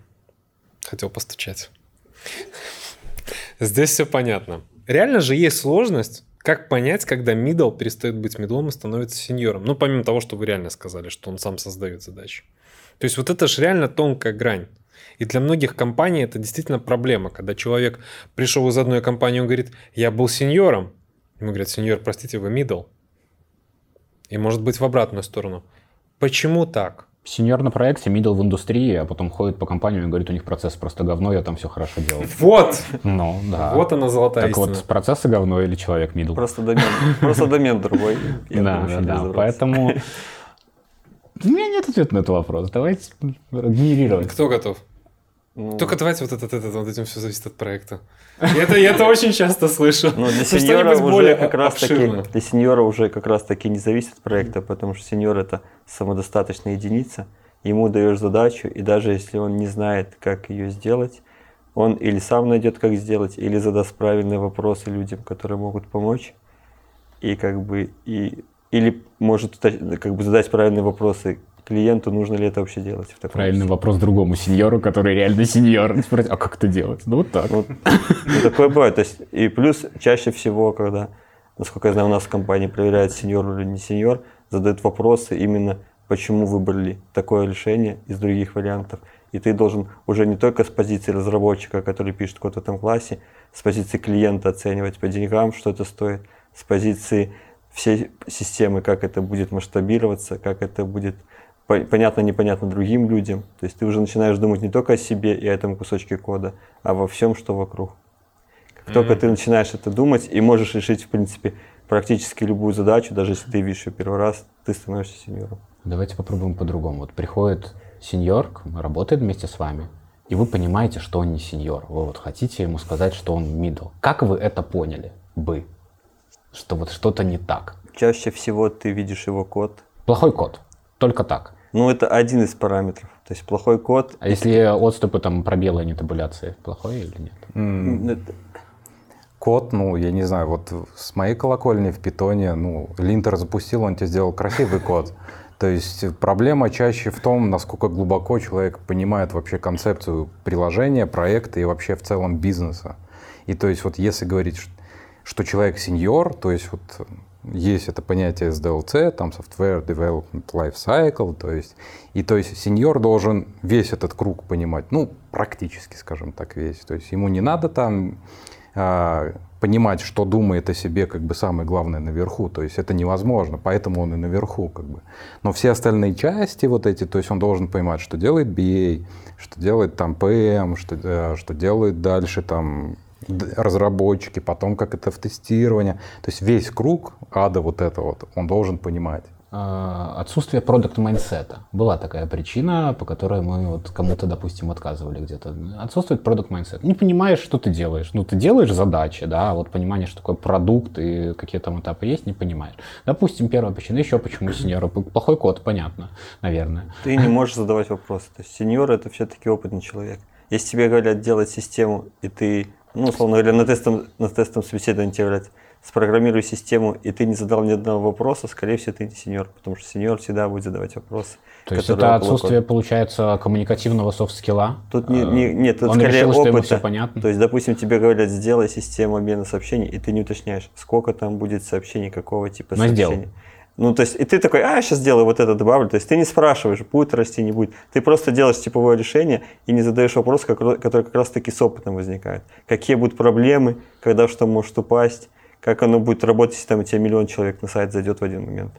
Хотел постучать. Здесь все понятно. Реально же есть сложность, как понять, когда middle перестает быть мидлом и становится сеньором? Ну, помимо того, что вы реально сказали, что он сам создает задачи. То есть вот это же реально тонкая грань. И для многих компаний это действительно проблема, когда человек пришел из одной компании, он говорит, я был сеньором. Ему говорят, сеньор, простите, вы middle. И может быть в обратную сторону. Почему так? Сеньор на проекте, мидл в индустрии, а потом ходит по компаниям и говорит, у них процесс просто говно, я там все хорошо делаю. Вот! Ну, да. Вот она золотая Так истина. вот, процессы говно или человек мидл? Просто домен, просто домен другой. Я Да, думаю, да. Поэтому у меня нет ответа на этот вопрос. Давайте генерировать. Кто готов? Ну, Только давайте вот этот, этот, вот этим все зависит от проекта. Это, я это очень часто слышу. Ну, для Что сеньора уже как раз таки, для сеньора уже как раз таки не зависит от проекта, потому что сеньор это самодостаточная единица. Ему даешь задачу, и даже если он не знает, как ее сделать, он или сам найдет, как сделать, или задаст правильные вопросы людям, которые могут помочь, и как бы и или может как бы задать правильные вопросы клиенту, нужно ли это вообще делать в таком Правильный случае. вопрос другому сеньору, который реально сеньор. Спросить, а как это делать? Ну, вот так. Ну, ну, такое бывает. То есть, и плюс чаще всего, когда, насколько я знаю, у нас в компании проверяют сеньор или не сеньор, задают вопросы именно, почему выбрали такое решение из других вариантов. И ты должен уже не только с позиции разработчика, который пишет в каком-то там классе, с позиции клиента оценивать по деньгам, что это стоит, с позиции всей системы, как это будет масштабироваться, как это будет по- понятно, непонятно другим людям. То есть ты уже начинаешь думать не только о себе и о этом кусочке кода, а во всем, что вокруг. Как только ты начинаешь это думать и можешь решить, в принципе, практически любую задачу, даже если ты видишь ее первый раз, ты становишься сеньором. Давайте попробуем по-другому. Вот приходит сеньор, работает вместе с вами, и вы понимаете, что он не сеньор. Вы вот хотите ему сказать, что он middle. Как вы это поняли бы? Что вот что-то не так. Чаще всего ты видишь его код. Плохой код. Только так. Ну, это один из параметров. То есть плохой код А если отступы, там, пробелы, не табуляции, плохой или нет? М, это- Код, ну, я не знаю, вот с моей колокольни в питоне, ну, линтер запустил, он тебе сделал красивый код. То есть проблема чаще в том, насколько глубоко человек понимает вообще концепцию приложения, проекта и вообще в целом бизнеса. И то есть вот если говорить, что человек сеньор, то есть вот есть это понятие SDLC, там Software Development Life Cycle, то есть, и то есть сеньор должен весь этот круг понимать, ну, практически, скажем так, весь. То есть ему не надо там а, понимать, что думает о себе как бы самое главное наверху. То есть это невозможно, поэтому он и наверху как бы. Но все остальные части вот эти, то есть он должен понимать, что делает BA, что делает там PM, что, э, что делают дальше там разработчики, потом как это в тестирование. То есть весь круг ада вот это вот он должен понимать. А, Отсутствие product mindset а. Была такая причина, по которой мы вот кому-то, допустим, отказывали где-то. Отсутствует product mindset. Не понимаешь, что ты делаешь. Ну, ты делаешь задачи, да, а вот понимание, что такое продукт и какие там этапы есть, не понимаешь. Допустим, первая причина, еще почему сеньору. Плохой код, понятно, наверное. ты не можешь задавать вопросы. То есть сеньор это все-таки опытный человек. Если тебе говорят делать систему, и ты, ну, условно говоря, на тестовом, на тестовом собеседовании тебе говорят, спрограммируй систему, и ты не задал ни одного вопроса, скорее всего, ты не сеньор, потому что сеньор всегда будет задавать вопросы. То есть это отсутствие, получается, коммуникативного софт-скилла? Тут не, не- нет, тут Он скорее решил, что ему опыта. все понятно? То есть, допустим, тебе говорят, сделай систему обмена сообщений, и ты не уточняешь, сколько там будет сообщений, какого типа Но сделал. Ну, то есть, и ты такой, а, сейчас сделаю вот это добавлю. То есть, ты не спрашиваешь, будет расти, не будет. Ты просто делаешь типовое решение и не задаешь вопрос, который как раз-таки с опытом возникает. Какие будут проблемы, когда что может упасть, как оно будет работать, если там у тебя миллион человек на сайт зайдет в один момент.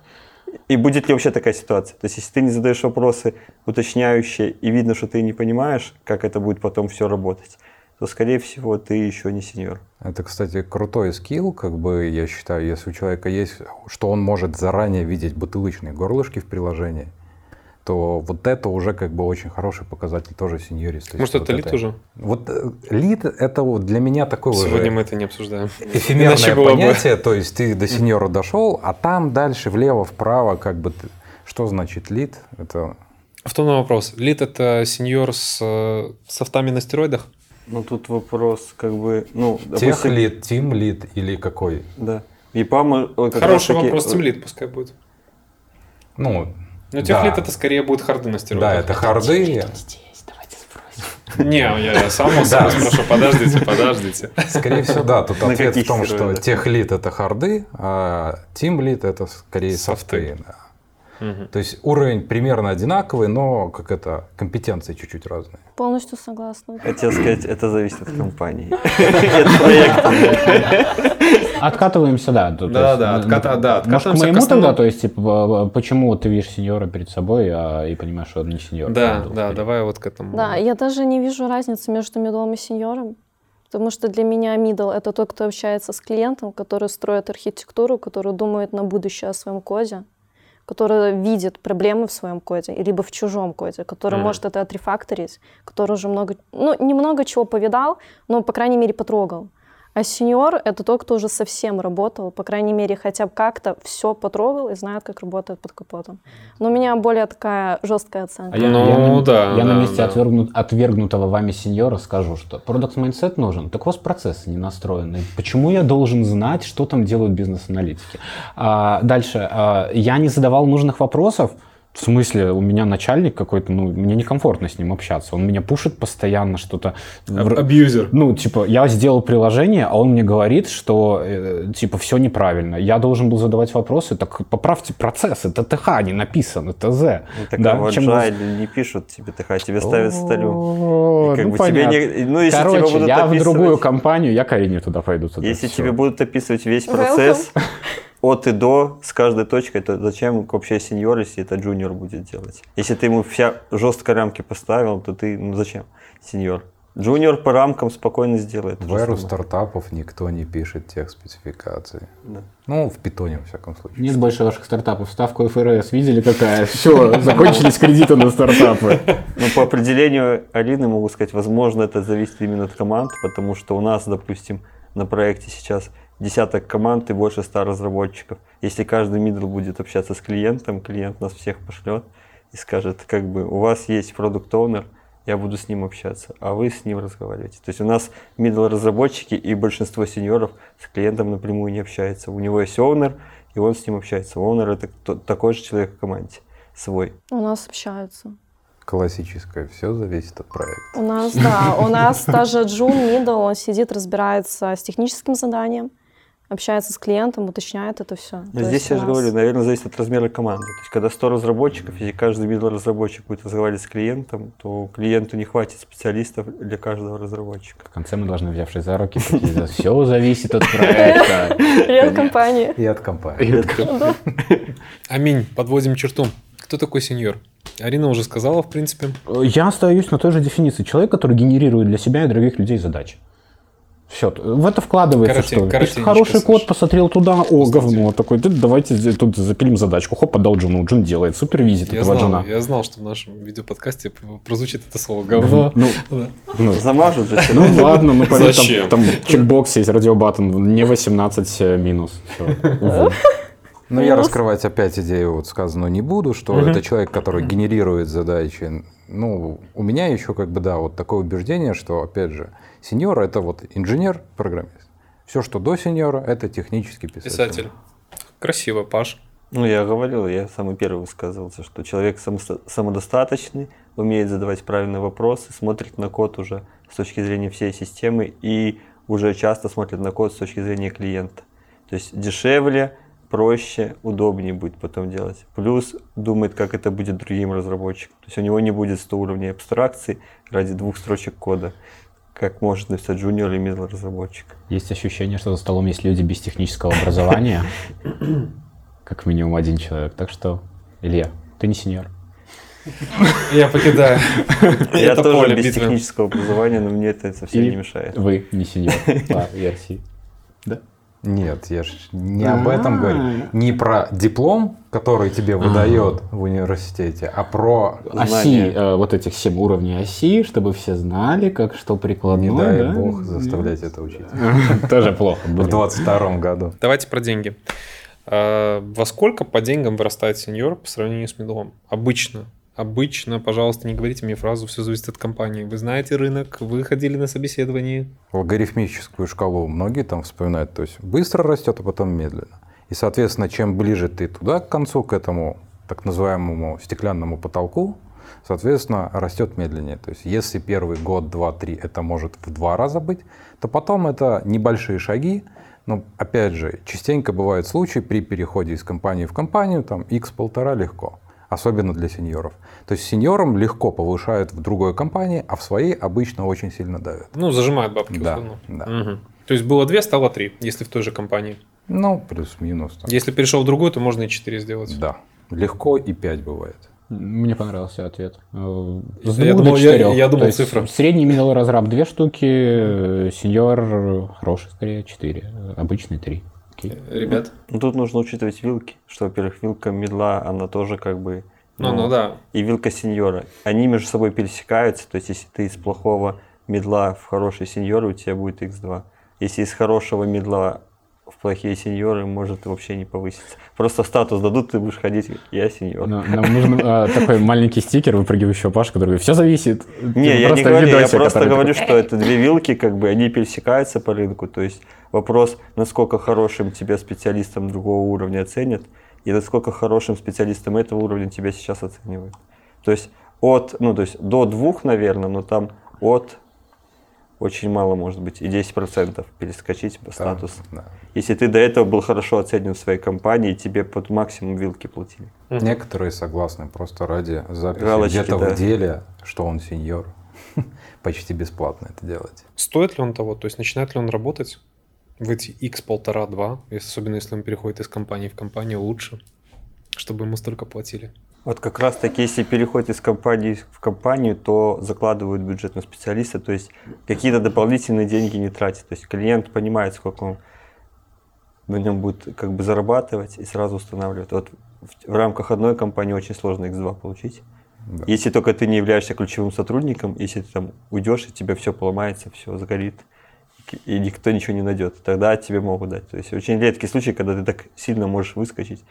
И будет ли вообще такая ситуация? То есть, если ты не задаешь вопросы уточняющие, и видно, что ты не понимаешь, как это будет потом все работать, то, скорее всего, ты еще не сеньор. Это, кстати, крутой скилл, как бы, я считаю, если у человека есть, что он может заранее видеть бутылочные горлышки в приложении, то вот это уже как бы очень хороший показатель тоже сеньориста. Может, вот это лид уже? Вот э, лид это вот для меня такое Сегодня уже мы это не обсуждаем. эфемерное Иначе было бы- понятие, то есть ты до сеньора дошел, а там дальше влево, вправо, как бы, ты- что значит лид? Это Автономный вопрос. Лид это сеньор с э, софтами на стероидах? Ну, тут вопрос, как бы, ну, тех допустим, лид, тим лид или какой? Да. И ПАМ, ой, как Хороший раз таки, вопрос, э, тимлит пускай будет. Ну, Но тех да. лид это скорее будет харды на да, стероидах. это харды. Здесь, давайте спросим. Не, я, я сам себя спрошу, подождите, подождите. Скорее всего, да. Тут На ответ в том, что тех лид это харды, а тим лид это скорее Софты. То есть уровень примерно одинаковый, но как это компетенции чуть-чуть разные. Полностью согласна. Хотел сказать, это зависит от компании. От проекта. Откатываемся, да. Да, да, э, отката- да, Может, к откатываемся моему тогда, то есть, типа, почему ты видишь сеньора перед собой а, и понимаешь, что он не сеньор? Да, да, давай вот к этому. Да, я даже не вижу разницы между мидлом и сеньором. Потому что для меня мидл — это тот, кто общается с клиентом, который строит архитектуру, который думает на будущее о своем коде, который видит проблемы в своем коде, либо в чужом коде, который Мгм. может это отрефакторить, который уже много, ну, немного чего повидал, но, по крайней мере, потрогал. А сеньор — это тот, кто уже совсем работал, по крайней мере, хотя бы как-то все потрогал и знает, как работает под капотом. Но у меня более такая жесткая оценка. А я, Ну, я на, да, я на да, месте да. отвергну- отвергнутого вами сеньора скажу, что product mindset нужен, так у вас процессы не настроены. Почему я должен знать, что там делают бизнес-аналитики? А, дальше. а, я не задавал нужных вопросов. В смысле, у меня начальник какой-то, ну, мне некомфортно с ним общаться. Он меня пушит постоянно что-то. В- Абьюзер. ну, типа, я сделал приложение, а он мне говорит, что, э, типа, все неправильно. Я должен был задавать вопросы, так поправьте процесс, это ТХ не написано, ТЗ. Ну, Так Да, а в чем Agile не пишут тебе ТХ, тебе ставят столю. О, И как ну, бы тебе не- ну, если тебя Короче, будут я в описывать- другую компанию, я Карине туда пойду. Тогда, Если всё. тебе будут описывать весь Welcome. от и до с каждой точкой, то зачем вообще сеньор, если это джуниор будет делать? Если ты ему вся жестко рамки поставил, то ты, ну зачем сеньор? Джуниор по рамкам спокойно сделает. В эру стартапов никто не пишет тех спецификаций. Да. Ну, в питоне, во всяком случае. Нет больше ваших стартапов. Ставку ФРС видели какая? Все, закончились кредиты на стартапы. Ну, по определению Алины могу сказать, возможно, это зависит именно от команд, потому что у нас, допустим, на проекте сейчас десяток команд и больше ста разработчиков. Если каждый мидл будет общаться с клиентом, клиент нас всех пошлет и скажет, как бы, у вас есть продукт оунер я буду с ним общаться, а вы с ним разговариваете. То есть у нас middle разработчики и большинство сеньоров с клиентом напрямую не общается. У него есть owner, и он с ним общается. Owner это кто- такой же человек в команде, свой. У нас общаются. Классическое. Все зависит от проекта. У нас, да, у нас даже Джун Мидл, он сидит, разбирается с техническим заданием, общается с клиентом, уточняет это все. Но здесь я же говорю, наверное, зависит от размера команды. То есть, когда 100 разработчиков, если каждый middle разработчик будет разговаривать с клиентом, то клиенту не хватит специалистов для каждого разработчика. В конце мы должны, взявшись за руки, все зависит от проекта. И от компании. И от компании. Аминь, подводим черту. Кто такой сеньор? Арина уже сказала, в принципе. Я остаюсь на той же дефиниции. Человек, который генерирует для себя и других людей задачи. Все, в это вкладывается Коротень- что? Коротенечко, хороший код посмотрел туда, о, говно такой, «Да давайте тут запилим задачку. Хоп, отдал Джуну, Джун делает, супервизит Я этого знал, Джуна. я знал, что в нашем видеоподкасте прозвучит это слово говно. Ну, Да. ну, Замажут же все. ну ладно, ну поверь, Зачем? там, там чекбокс есть, радиобаттон, не 18 минус. Всё. Увы. Но я раскрывать опять идею вот сказанную не буду, что это человек, который генерирует задачи. Ну, у меня еще как бы, да, вот такое убеждение, что, опять же, сеньор – это вот инженер-программист. Все, что до сеньора – это технический писатель. Писатель. Красиво, Паш. Ну, я говорил, я самый первый высказывался, что человек самодостаточный, умеет задавать правильные вопросы, смотрит на код уже с точки зрения всей системы и уже часто смотрит на код с точки зрения клиента. То есть дешевле, проще, удобнее будет потом делать. Плюс думает, как это будет другим разработчикам. То есть у него не будет 100 уровней абстракции ради двух строчек кода, как может написать junior или middle разработчик. Есть ощущение, что за столом есть люди без технического образования, как минимум один человек. Так что, Илья, ты не сеньор. Я покидаю. Я это тоже поле без битвы. технического образования, но мне это совсем И не мешает. Вы не сеньор по версии. Нет, я же не об этом А. говорю. Не про диплом, который тебе выдает в университете, а про Оси, э, вот этих 7 уровней оси, чтобы все знали, как что прикладное. не дай да? бог заставлять это учить. Тоже плохо. В блин. 22 году. Давайте про деньги. А, Во сколько по деньгам вырастает сеньор по сравнению с медлом? Обычно. Обычно, пожалуйста, не говорите мне фразу «все зависит от компании». Вы знаете рынок, вы ходили на собеседование. Логарифмическую шкалу многие там вспоминают. То есть быстро растет, а потом медленно. И, соответственно, чем ближе ты туда, к концу, к этому так называемому стеклянному потолку, соответственно, растет медленнее. То есть если первый год, два, три это может в два раза быть, то потом это небольшие шаги. Но, опять же, частенько бывают случаи при переходе из компании в компанию, там, x полтора легко. Особенно для сеньоров. То есть сеньорам легко повышают в другой компании, а в своей обычно очень сильно давят. Ну, зажимают бабки. Да, условно. да. Мгм. То есть было 2, стало 3, если в той же компании. Ну, плюс-минус. Если перешел в другую, то можно и 4 сделать. Да. Легко и 5 бывает. Мне понравился ответ. Э, С Я думал, я- я думал То цифра. Средний middle разраб две штуки, э, сеньор хороший скорее четыре, обычный три. Окей. Ребят? Ну, Тут нужно учитывать вилки, что, во-первых, вилка медла, она тоже как бы... Ну, ну да. И вилка сеньора. Они между собой пересекаются, то есть если ты из плохого медла в хороший сеньор, у тебя будет x2. Если из хорошего медла в плохие сеньоры, может вообще не повыситься. Просто статус дадут, ты будешь ходить, я сеньор. Но Нам нужен э, такой маленький стикер, выпрыгивающего Паш, который говорит, все зависит. Не, я не говорю, я просто который говорю, что это две вилки, как бы они пересекаются по рынку. То есть вопрос, насколько хорошим тебя специалистом другого уровня оценят, и насколько хорошим специалистом этого уровня тебя сейчас оценивают. То есть от, ну то есть до двух, наверное, но там от очень мало может быть, и 10% перескочить по статусу. Да. Если ты до этого был хорошо оценен в своей компании, тебе под максимум вилки платили. Некоторые согласны просто ради записи Галочки, где-то да. в деле, что он сеньор. Почти бесплатно это делать. Стоит ли он того? То есть начинает ли он работать в эти x полтора-два, особенно если он переходит из компании в компанию лучше, чтобы ему столько платили? Вот как раз таки, если переходит из компании в компанию, то закладывают бюджет на специалиста, то есть какие-то дополнительные деньги не тратят. То есть клиент понимает, сколько он на нем будет как бы зарабатывать и сразу устанавливает. Вот в, в рамках одной компании очень сложно X2 получить. Да. Если только ты не являешься ключевым сотрудником, если ты там уйдешь, и тебе все поломается, все сгорит, и никто ничего не найдет, тогда тебе могут дать. То есть очень редкий случай, когда ты так сильно можешь выскочить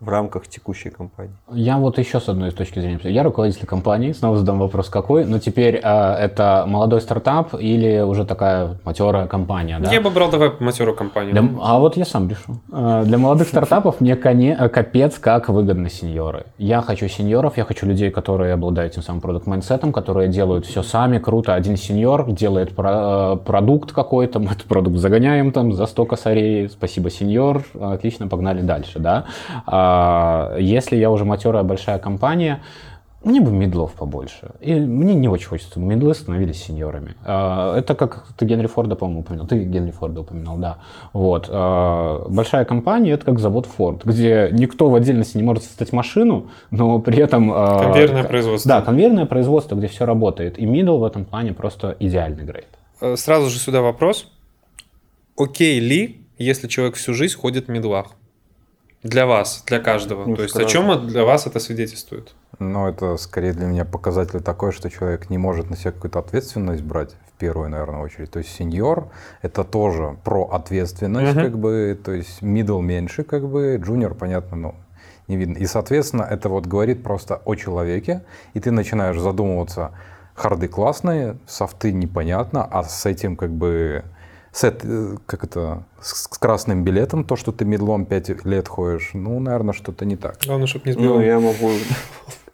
в рамках текущей компании. Я вот еще с одной точки зрения. Я руководитель компании, снова задам вопрос, какой. Но теперь э, это молодой стартап или уже такая матерая компания, да? Я бы брал давай матерую компанию. Для- а вот я сам решу. Э, Для молодых стартапов мне коне- э, капец как выгодны сеньоры. Я хочу сеньоров, я хочу людей, которые обладают тем самым product mindset ом которые делают все сами, круто. Один сеньор делает про- э, продукт какой-то, мы этот продукт загоняем там за 100 косарей, спасибо, сеньор, отлично, погнали дальше, да. А если я уже матерая большая компания, мне бы медлов побольше. И мне не очень хочется, чтобы медлы становились сеньорами. А, Это как ты Генри Форда, по-моему, упоминал. Ты Генри Форда упоминал, да. Вот. А, Большая компания — это как завод Форд, где никто в отдельности не может создать машину, но при этом... Конвейерное производство. Да, конвейерное производство, где все работает. И middle в этом плане просто идеальный грейд. Э, Сразу же сюда вопрос. Окей ли, если человек всю жизнь ходит в медлах? Для вас, для каждого. Ну, То есть о сразу. чем для вас это свидетельствует? Но это скорее для меня показатель такой, что человек не может на себя какую-то ответственность брать в первую, наверное, очередь. То есть сеньор это тоже про ответственность, Мгм. как бы, то есть middle меньше, как бы, junior, понятно, ну, не видно. И, соответственно, это вот говорит просто о человеке, и ты начинаешь задумываться, харды классные, софты непонятно, а с этим как бы с эт- э, как это, с, с красным билетом, то, что ты медлом 5 лет ходишь, ну, наверное, что-то не так. Главное, чтобы не сбил. Ну, я могу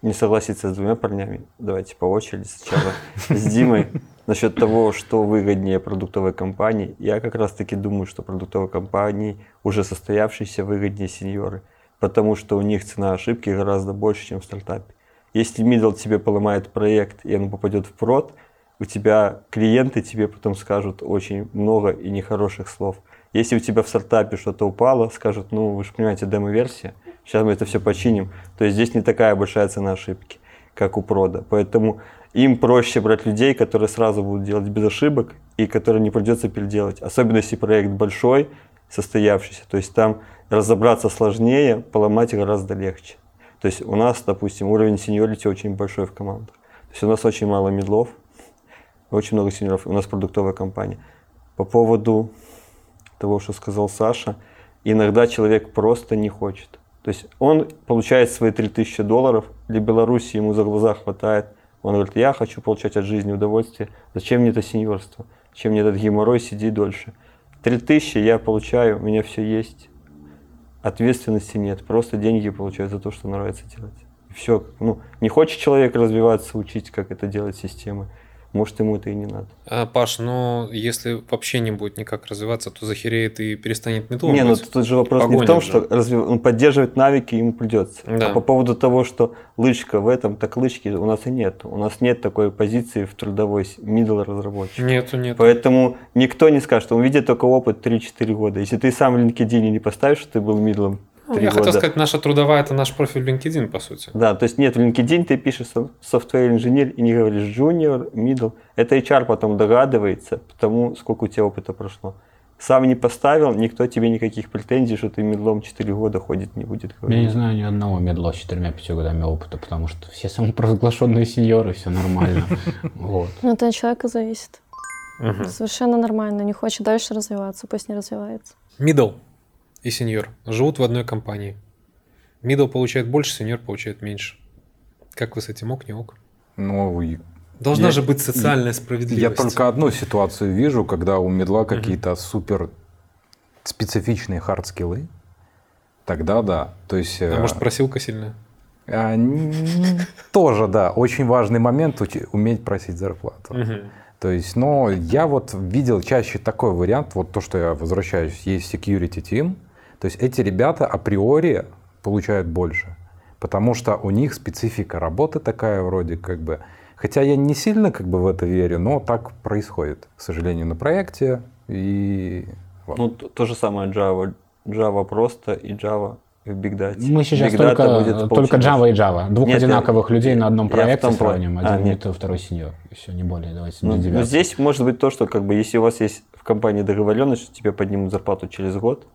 не согласиться с двумя парнями. Давайте по очереди сначала с Димой. Насчет того, что выгоднее продуктовой компании. Я как раз таки думаю, что продуктовой компании, уже состоявшиеся, выгоднее сеньоры. Потому что у них цена ошибки гораздо больше, чем в стартапе. Если middle тебе поломает проект, и он попадет в прод, у тебя клиенты тебе потом скажут очень много и нехороших слов. Если у тебя в стартапе что-то упало, скажут, ну, вы же понимаете, демо-версия, сейчас мы это все починим. То есть здесь не такая большая цена ошибки, как у прода. Поэтому им проще брать людей, которые сразу будут делать без ошибок и которые не придется переделать. Особенно если проект большой, состоявшийся. То есть там разобраться сложнее, поломать гораздо легче. То есть у нас, допустим, уровень сеньорити очень большой в командах. То есть у нас очень мало медлов, очень много сеньоров. У нас продуктовая компания. По поводу того, что сказал Саша, иногда человек просто не хочет. То есть он получает свои 3000 долларов, для Беларуси ему за глаза хватает. Он говорит, я хочу получать от жизни удовольствие. Зачем мне это сеньорство? Зачем мне этот геморрой сидеть дольше? 3000 я получаю, у меня все есть. Ответственности нет, просто деньги получаю за то, что нравится делать. Все, ну, не хочет человек развиваться, учить, как это делать системы. Может, ему это и не надо. А, Паш, но если вообще не будет никак развиваться, то захереет и перестанет метлом Не, ну тут же вопрос не в том, же. что развив- ну, поддерживать навыки ему придется. Да. А по поводу того, что лычка в этом, так лычки у нас и нет. У нас нет такой позиции в трудовой middle разработчик. Нету, нету. Поэтому никто не скажет, он видит только опыт 3-4 года. Если ты сам в LinkedIn не поставишь, что ты был мидлом Ну, 3 я года. хотел сказать, наша трудовая это наш профиль LinkedIn, по сути. Да, то есть нет, в LinkedIn ты пишешь software инженер и не говоришь junior, middle. Это HR потом догадывается, потому сколько у тебя опыта прошло. Сам не поставил, никто тебе никаких претензий, что ты медлом 4 года ходит, не будет Я говорить. не знаю ни одного медла с четырьмя-пятью годами опыта, потому что все самопровозглашенные сеньоры, все нормально. Вот. Ну, это от человека зависит. Совершенно нормально. Не хочет дальше развиваться, пусть не развивается. Middle и senior живут в одной компании. Middle получает больше, senior получает меньше. Как вы с этим ок, не ок? Ну, и Должна Я- же быть социальная я справедливость. только одну ситуацию вижу, когда у middle а какие-то супер специфичные hard skill ы. Тогда да. То есть... А э, может, просилка сильная? а, тоже, да. Очень важный момент уметь просить зарплату. То есть, но я вот видел чаще такой вариант, вот то, что я возвращаюсь, есть security team, то есть эти ребята априори получают больше, потому что у них специфика работы такая вроде как бы, хотя я не сильно как бы в это верю, но так происходит, к сожалению, на проекте и вот. Ну, то, то же самое Java. Java просто и Java в Big Data. Мы сейчас Big Data только, будет только Java и Java. Двух Нет, я- одинаковых людей на одном я проекте сравним. А, Один нет. мид, второй сеньор. И все, не более. Давайте Ну, ну, здесь может быть то, что как бы если у вас есть в компании договоренность, что тебе поднимут зарплату через год,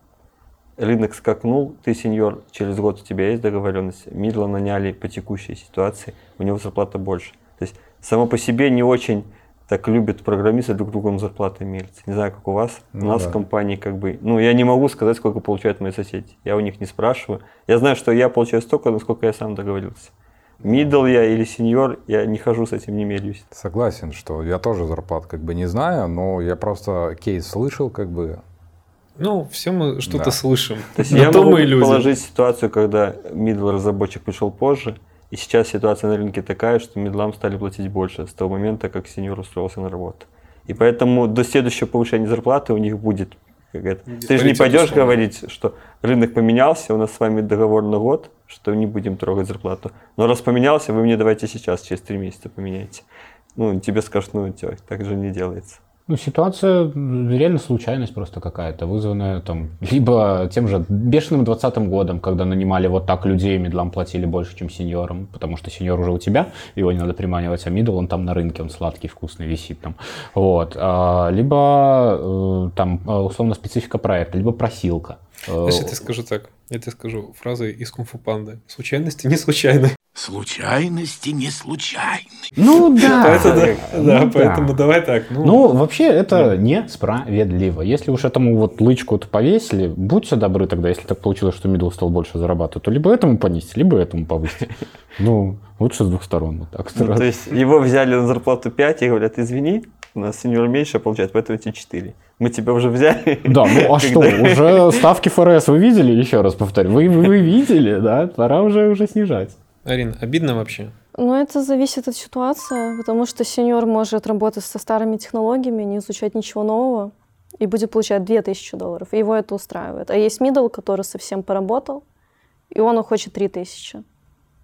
рынок скакнул, ты сеньор, через год у тебя есть договоренность, Мидла наняли по текущей ситуации, у него зарплата больше. То есть само по себе не очень так любят программисты друг другом зарплаты мериться. Не знаю, как у вас. Ну у нас да. в компании как бы... Ну, я не могу сказать, сколько получают мои соседи. Я у них не спрашиваю. Я знаю, что я получаю столько, насколько я сам договорился. Middle я или senior, я не хожу с этим, не меряюсь. Согласен, что я тоже зарплат как бы не знаю, но я просто кейс слышал как бы, Ну, все мы что-то Да. слышим. То есть я то могу мы и люди. положить ситуацию, когда middle разработчик пришел позже, и сейчас ситуация на рынке такая, что middle ам стали платить больше с того момента, как senior устроился на работу. И поэтому до следующего повышения зарплаты у них будет как это. Ты же не пойдешь условно. говорить, что рынок поменялся, у нас с вами договор на год, что не будем трогать зарплату. Но раз поменялся, вы мне давайте сейчас, через три месяца поменяйте. Ну, тебе скажут, ну, так же не делается. Ну, ситуация реально случайность просто какая-то, вызванная там либо тем же бешеным 20 годом, когда нанимали вот так людей, медлам платили больше, чем сеньорам, потому что сеньор уже у тебя, его не надо приманивать, а мидл, он там на рынке, он сладкий, вкусный, висит там. Вот. А, Либо э, там э, условно специфика проекта, либо просилка. Э, Знаешь, я тебе скажу так. Я тебе скажу фразой из кунг-фу панды. Случайности не случайны. Случайности не случайны. Ну да. Это да, Ну да, да. поэтому давай так. Ну, Ну, вообще, это несправедливо. Если уж этому вот лычку-то повесили, будьте добры тогда, если так получилось, что мидл стал больше зарабатывать, то либо этому понизьте, либо этому повысить. Ну, лучше с двух сторон. Вот так Ну, то есть его взяли на зарплату 5 и говорят, извини, у нас сеньор меньше получает, поэтому тебе 4. Мы тебя уже взяли. Да, ну а что, уже ставки ФРС вы видели, еще раз повторю, вы, вы, вы видели, да, пора уже, уже снижать. Арин, обидно вообще? Ну, это зависит от ситуации, потому что сеньор может работать со старыми технологиями, не изучать ничего нового, и будет получать 2000 долларов. И его это устраивает. А есть мидл, который совсем поработал, и он хочет 3000.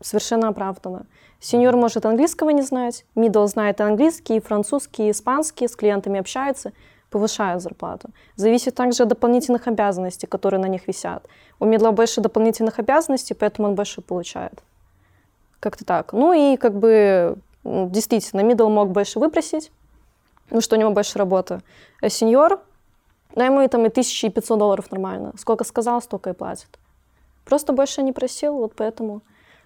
Совершенно оправданно. Senior может английского не знать, middle знает английский, французский, испанский, с клиентами общается. повышают зарплату. Зависит также от дополнительных обязанностей, которые на них висят. У middle а больше дополнительных обязанностей, поэтому он больше получает. Как-то так. Ну и как бы действительно, middle мог больше выпросить, ну что у него больше работы. А senior, ну ему и там и 1500 долларов нормально. Сколько сказал, столько и платит. Просто больше не просил, вот поэтому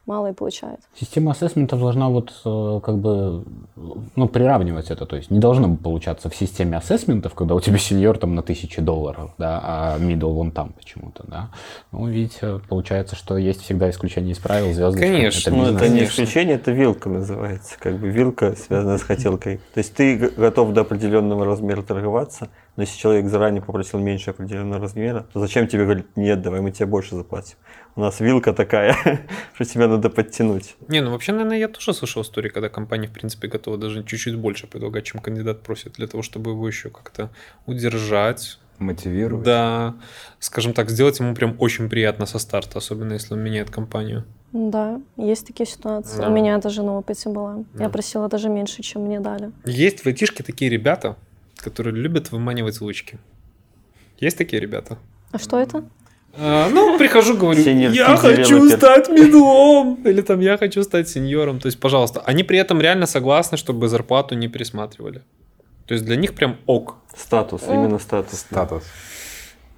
мало и получает. Система ассессмента должна вот э, как бы ну, приравнивать это. То есть не должно получаться в системе ассессментов, когда у тебя сеньор там на тысячи долларов, да, а middle вон там почему-то, да. Ну, видите, получается, что есть всегда исключение из правил, звездочка. Конечно, это Ну, бизнес. это не исключение, это вилка называется. Как бы вилка связана с хотелкой. То есть ты готов до определенного размера торговаться, но если человек заранее попросил меньше определенного размера, то зачем тебе говорить, нет, давай мы тебе больше заплатим. У нас вилка такая, что тебя надо подтянуть. Не, ну вообще, наверное, я тоже слышал истории, когда компания, в принципе, готова даже чуть-чуть больше предлагать, чем кандидат просит, для того, чтобы его еще как-то удержать. Мотивировать. Да, скажем так, сделать ему прям очень приятно со старта, особенно если он меняет компанию. Да, есть такие ситуации. Да. У меня даже на опыте была. Да. Я просила даже меньше, чем мне дали. Есть в айтишке такие ребята, которые любят выманивать лучки. Есть такие ребята? А что это? А, ну, прихожу, говорю, Senior я хочу Developer». стать медлом, или там я хочу стать сеньором. То есть, пожалуйста, они при этом реально согласны, чтобы зарплату не пересматривали. То есть для них прям ок. Статус, именно статус. Статус.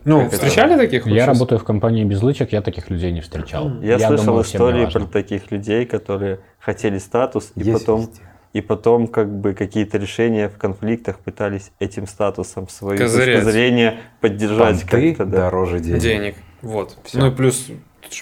Ну, Как это? встречали таких? Я работаю в компании без лычек, я таких людей не встречал. Я, слышал думаю, истории про таких людей, которые хотели статус, и Есть потом везде. И потом как бы какие-то решения в конфликтах пытались этим статусом свою Козырять. точку зрения поддержать как-то, да. дороже денег. денег. Вот. Всё. Ну и плюс,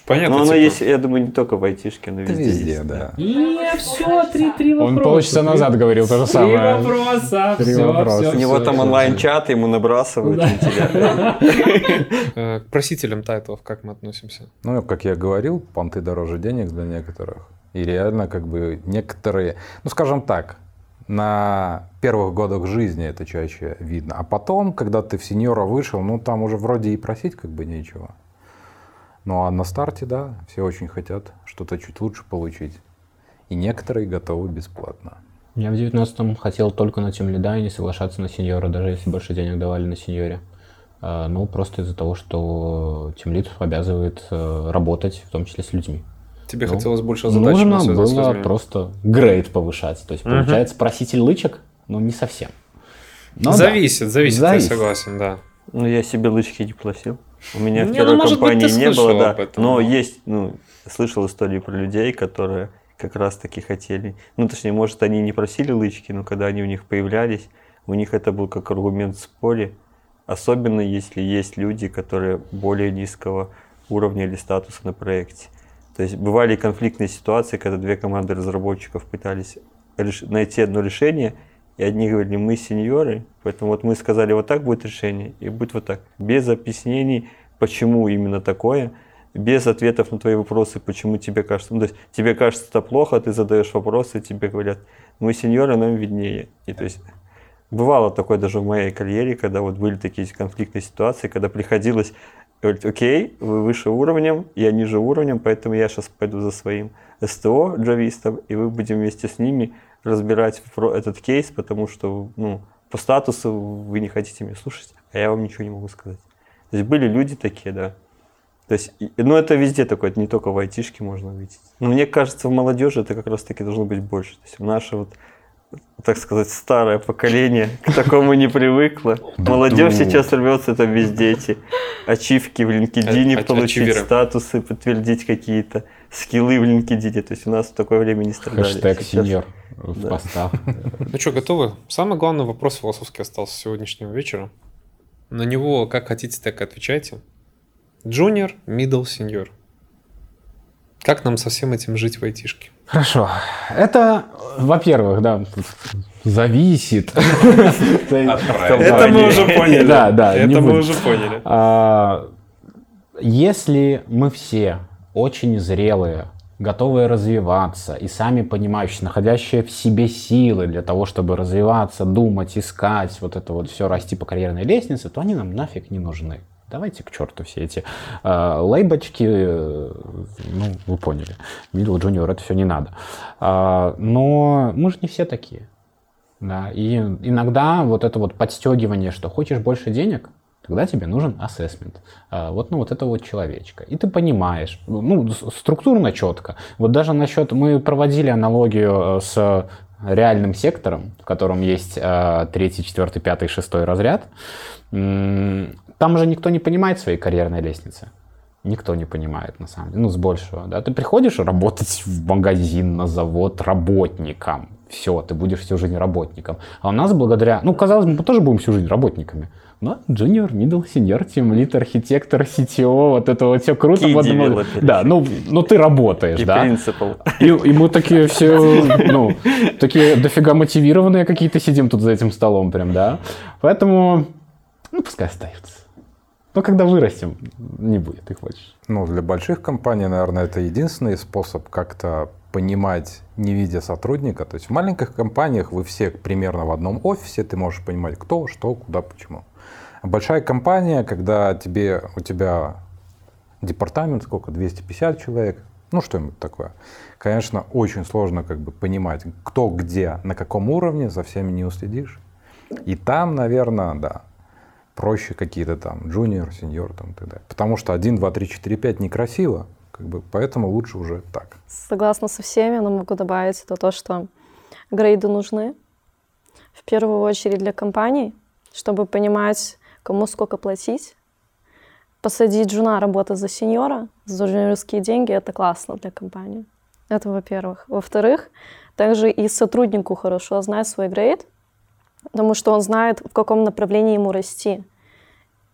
понятно. Но оно типа, есть, я думаю, не только в айтишке, но везде, везде, есть, да. И все, три-три вопроса. Он полчаса назад говорил то же Три самое. вопроса. Три всё, вопроса. всё, У него всё, там онлайн-чат, ему набрасывают Да. на тебя. э, к просителям тайтлов как мы относимся? Ну, как я говорил, понты дороже денег для некоторых. И реально, как бы, некоторые, ну, скажем так, на первых годах жизни это чаще видно. А потом, когда ты в сеньора вышел, ну, там уже вроде и просить как бы нечего. Ну, а на старте, да, все очень хотят что-то чуть лучше получить. И некоторые готовы бесплатно. Я в 19-м хотел только на тем лида и не соглашаться на сеньора, даже если больше денег давали на сеньоре. А, Ну, просто из-за того, что тимлид обязывает э, работать, в том числе с людьми. Тебе Ну, хотелось больше задач, Нужно было просто грейд повышать. То есть, Мгм. получается, проситель лычек, но не совсем. Но да. зависит, зависит, Зависит. я согласен, да. Ну, я себе лычки не платил. У меня в Не, ну, быть, компании ты не было, да. этом. Но есть, ну, слышал истории про людей, которые как раз таки хотели. Ну, точнее, может, они не просили лычки, но когда они у них появлялись, у них это был как аргумент в споре. Особенно если есть люди, которые более низкого уровня или статуса на проекте. То есть бывали конфликтные ситуации, когда две команды разработчиков пытались реш- найти одно решение, и одни говорили, мы сеньоры, поэтому вот мы сказали, вот так будет решение, и будет вот так. Без объяснений, почему именно такое, без ответов на твои вопросы, почему тебе кажется, ну, то есть тебе кажется это плохо, ты задаешь вопросы, тебе говорят, мы сеньоры, нам виднее. И то есть бывало такое даже в моей карьере, когда вот были такие конфликтные ситуации, когда приходилось окей, вы выше уровнем, я ниже уровнем, поэтому я сейчас пойду за своим СТО джавистом, и вы будем вместе с ними разбирать этот кейс, потому что ну, по статусу вы не хотите меня слушать, а я вам ничего не могу сказать. То есть были люди такие, да. То есть, ну это везде такое, это не только в айтишке можно увидеть. Но мне кажется, в молодежи это как раз таки должно быть больше. То есть наше вот, так сказать, старое поколение к такому не привыкло. Молодежь сейчас рвется это везде эти ачивки в А- LinkedIn а- получить, ачиверы. статусы подтвердить какие-то, скиллы в LinkedIn. То есть у нас в такое время не страдали. Хэштег сеньор в постах. Ну что, готовы? Самый главный вопрос философский остался с сегодняшнего вечера. На него как хотите, так и отвечайте. Джуниор, middle, сеньор. Как нам со всем этим жить в айтишке? Хорошо. Это, во-первых, да, зависит. Это мы уже поняли. Да, да. Это мы уже поняли. А, Если мы все очень зрелые, готовые развиваться и сами понимающие, находящие в себе силы для того, чтобы развиваться, думать, искать, вот это вот все расти по карьерной лестнице, то они нам нафиг не нужны. Давайте к черту все эти э, лейбочки, э, ну, вы поняли, middle, junior, это все не надо. А, но мы же не все такие. Да, и иногда вот это вот подстегивание, что хочешь больше денег, тогда тебе нужен ассессмент. А, Вот, ну, вот это вот человечка. И ты понимаешь, ну, структурно четко. Вот даже насчет, мы проводили аналогию э, с реальным сектором, в котором есть э, третий, четвертый, пятый, шестой разряд. Там же никто не понимает своей карьерной лестницы. Никто не понимает, на самом деле. Ну, с большего, да. Ты приходишь работать в магазин, на завод работником. Все, ты будешь всю жизнь работником. А у нас благодаря... Ну, казалось бы, мы тоже будем всю жизнь работниками. Но junior, middle, senior, team lead, архитектор, CTO, вот это вот все круто. Key developer. да, ну, ну ты работаешь, И да. принципал. И, и мы такие все, ну, такие дофига мотивированные какие-то сидим тут за этим столом прям, да. Поэтому, ну, пускай остаются. Но когда вырастем, не будет их больше. Ну, для больших компаний, наверное, это единственный способ как-то понимать, не видя сотрудника. То есть в маленьких компаниях вы все примерно в одном офисе, ты можешь понимать, кто, что, куда, почему. Большая компания, когда тебе, у тебя департамент, сколько, 250 человек, ну что-нибудь такое. Конечно, очень сложно как бы понимать, кто где, на каком уровне, за всеми не уследишь. И там, наверное, да, проще какие-то там джуниор, сеньор там и так далее. Потому что 1, 2, 3, 4, 5 некрасиво, как бы, поэтому лучше уже так. Согласна со всеми, но могу добавить это то, что грейды нужны в первую очередь для компаний, чтобы понимать, кому сколько платить. Посадить жена работать за сеньора, за жуниорские деньги, это классно для компании. Это во-первых. Во-вторых, также и сотруднику хорошо знать свой грейд, потому что он знает, в каком направлении ему расти.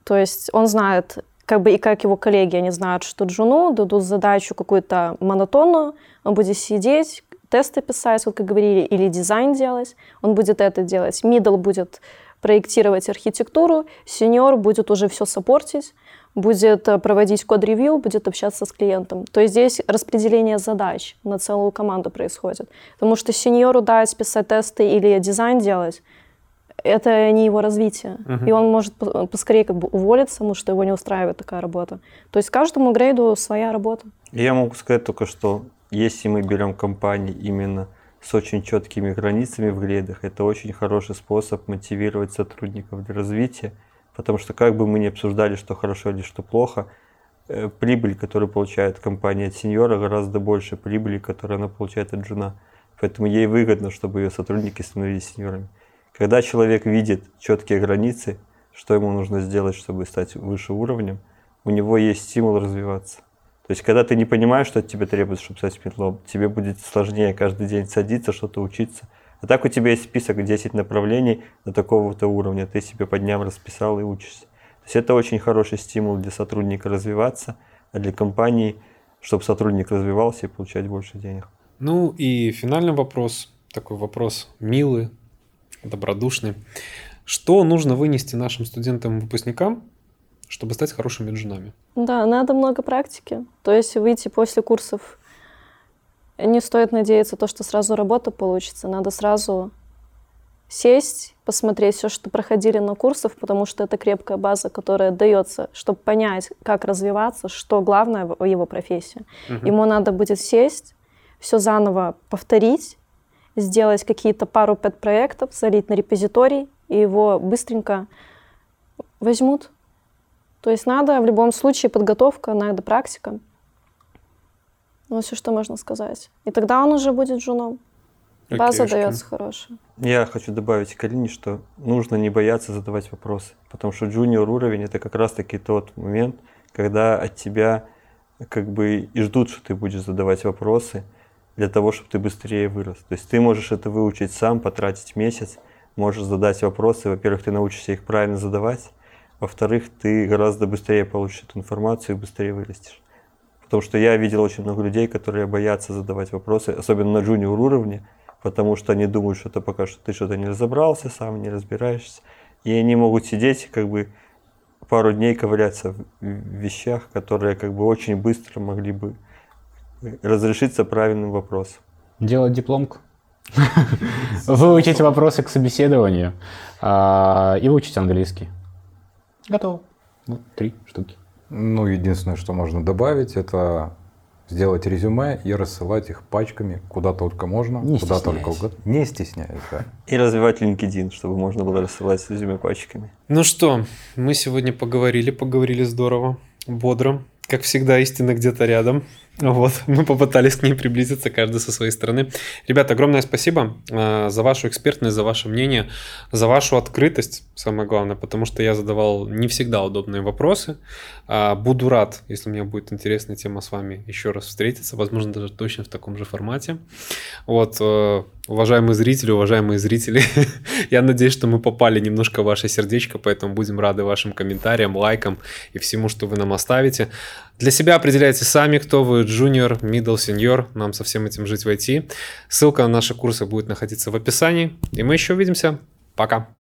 То есть он знает, как бы и как его коллеги, они знают, что Джуну дадут задачу какую-то монотонную, он будет сидеть, тесты писать, вот как говорили, или дизайн делать, он будет это делать. Middle будет проектировать архитектуру, senior будет уже все support ить, будет э, проводить code review, будет общаться с клиентом. То есть здесь распределение задач на целую команду происходит. Потому что senior у дать писать тесты или дизайн делать, это не его развитие. И он может по- поскорее как бы уволиться, потому что его не устраивает такая работа. То есть каждому грейду своя работа. Я могу сказать только, что если мы берем компании именно с очень четкими границами в грейдах, это очень хороший способ мотивировать сотрудников для развития, потому что как бы мы ни обсуждали, что хорошо или что плохо, э, прибыль, которую получает компания от сеньора, гораздо больше прибыли, которую она получает от джуна. Поэтому ей выгодно, чтобы ее сотрудники становились сеньорами. Когда человек видит четкие границы, что ему нужно сделать, чтобы стать выше уровнем, у него есть стимул развиваться. То есть, когда ты не понимаешь, что от тебя требуется, чтобы стать медлом, тебе будет сложнее каждый день садиться, что-то учиться. А так у тебя есть список 10 направлений до такого-то уровня, ты себе по дням расписал и учишься. То есть это очень хороший стимул для сотрудника развиваться, а для компании, чтобы сотрудник развивался и получать больше денег. Ну и финальный вопрос, такой вопрос милый, добродушный. Что нужно вынести нашим студентам-выпускникам, чтобы стать хорошими джунами? Да, надо много практики. То есть выйти после курсов, не стоит надеяться то, что сразу работа получится. Надо сразу сесть, посмотреть все, что проходили на курсах, потому что это крепкая база, которая дается, чтобы понять, как развиваться, что главное в его профессии. Ему надо будет сесть, все заново повторить, сделать какие-то пару пэт-проектов, залить на репозиторий, и его быстренько возьмут. То есть надо в любом случае подготовка, надо практика. Вот все, что можно сказать. И тогда он уже будет джуном. База Окейшки. дается хорошая. Я хочу добавить к Алине, что нужно не бояться задавать вопросы, потому что джуниор уровень это как раз-таки тот момент, когда от тебя как бы и ждут, что ты будешь задавать вопросы для того, чтобы ты быстрее вырос. То есть ты можешь это выучить сам, потратить месяц, можешь задать вопросы. Во-первых, ты научишься их правильно задавать, во-вторых, ты гораздо быстрее получишь эту информацию и быстрее вырастешь. Потому что я видел очень много людей, которые боятся задавать вопросы, особенно на джуниор уровне, потому что они думают, что это пока что ты что-то не разобрался сам, не разбираешься. И они могут сидеть, как бы пару дней ковыряться в вещах, которые как бы очень быстро могли бы разрешиться правильным вопросом. Делать дипломку. Выучить вопросы к собеседованию а, и выучить английский. Готово. Вот три штуки. Ну, единственное, что можно добавить, это сделать резюме и рассылать их пачками куда только можно, Не куда только угодно. Не стесняясь, да. И развивать LinkedIn, чтобы можно было рассылать с резюме пачками. Ну что, мы сегодня поговорили, поговорили здорово, бодро. Как всегда, истина где-то рядом. Вот, мы попытались к ней приблизиться, каждый со своей стороны. Ребята, огромное спасибо э, за вашу экспертность, за ваше мнение, за вашу открытость, самое главное, потому что я задавал не всегда удобные вопросы. А, Буду рад, если мне будет интересная тема с вами еще раз встретиться, возможно, даже точно в таком же формате. Вот, э, уважаемые зрители, уважаемые зрители, я надеюсь, что мы попали немножко в ваше сердечко, поэтому будем рады вашим комментариям, лайкам и всему, что вы нам оставите. Для себя определяйте сами, кто вы, junior, middle, senior, нам со всем этим жить в IT. Ссылка на наши курсы будет находиться в описании, и мы еще увидимся. Пока.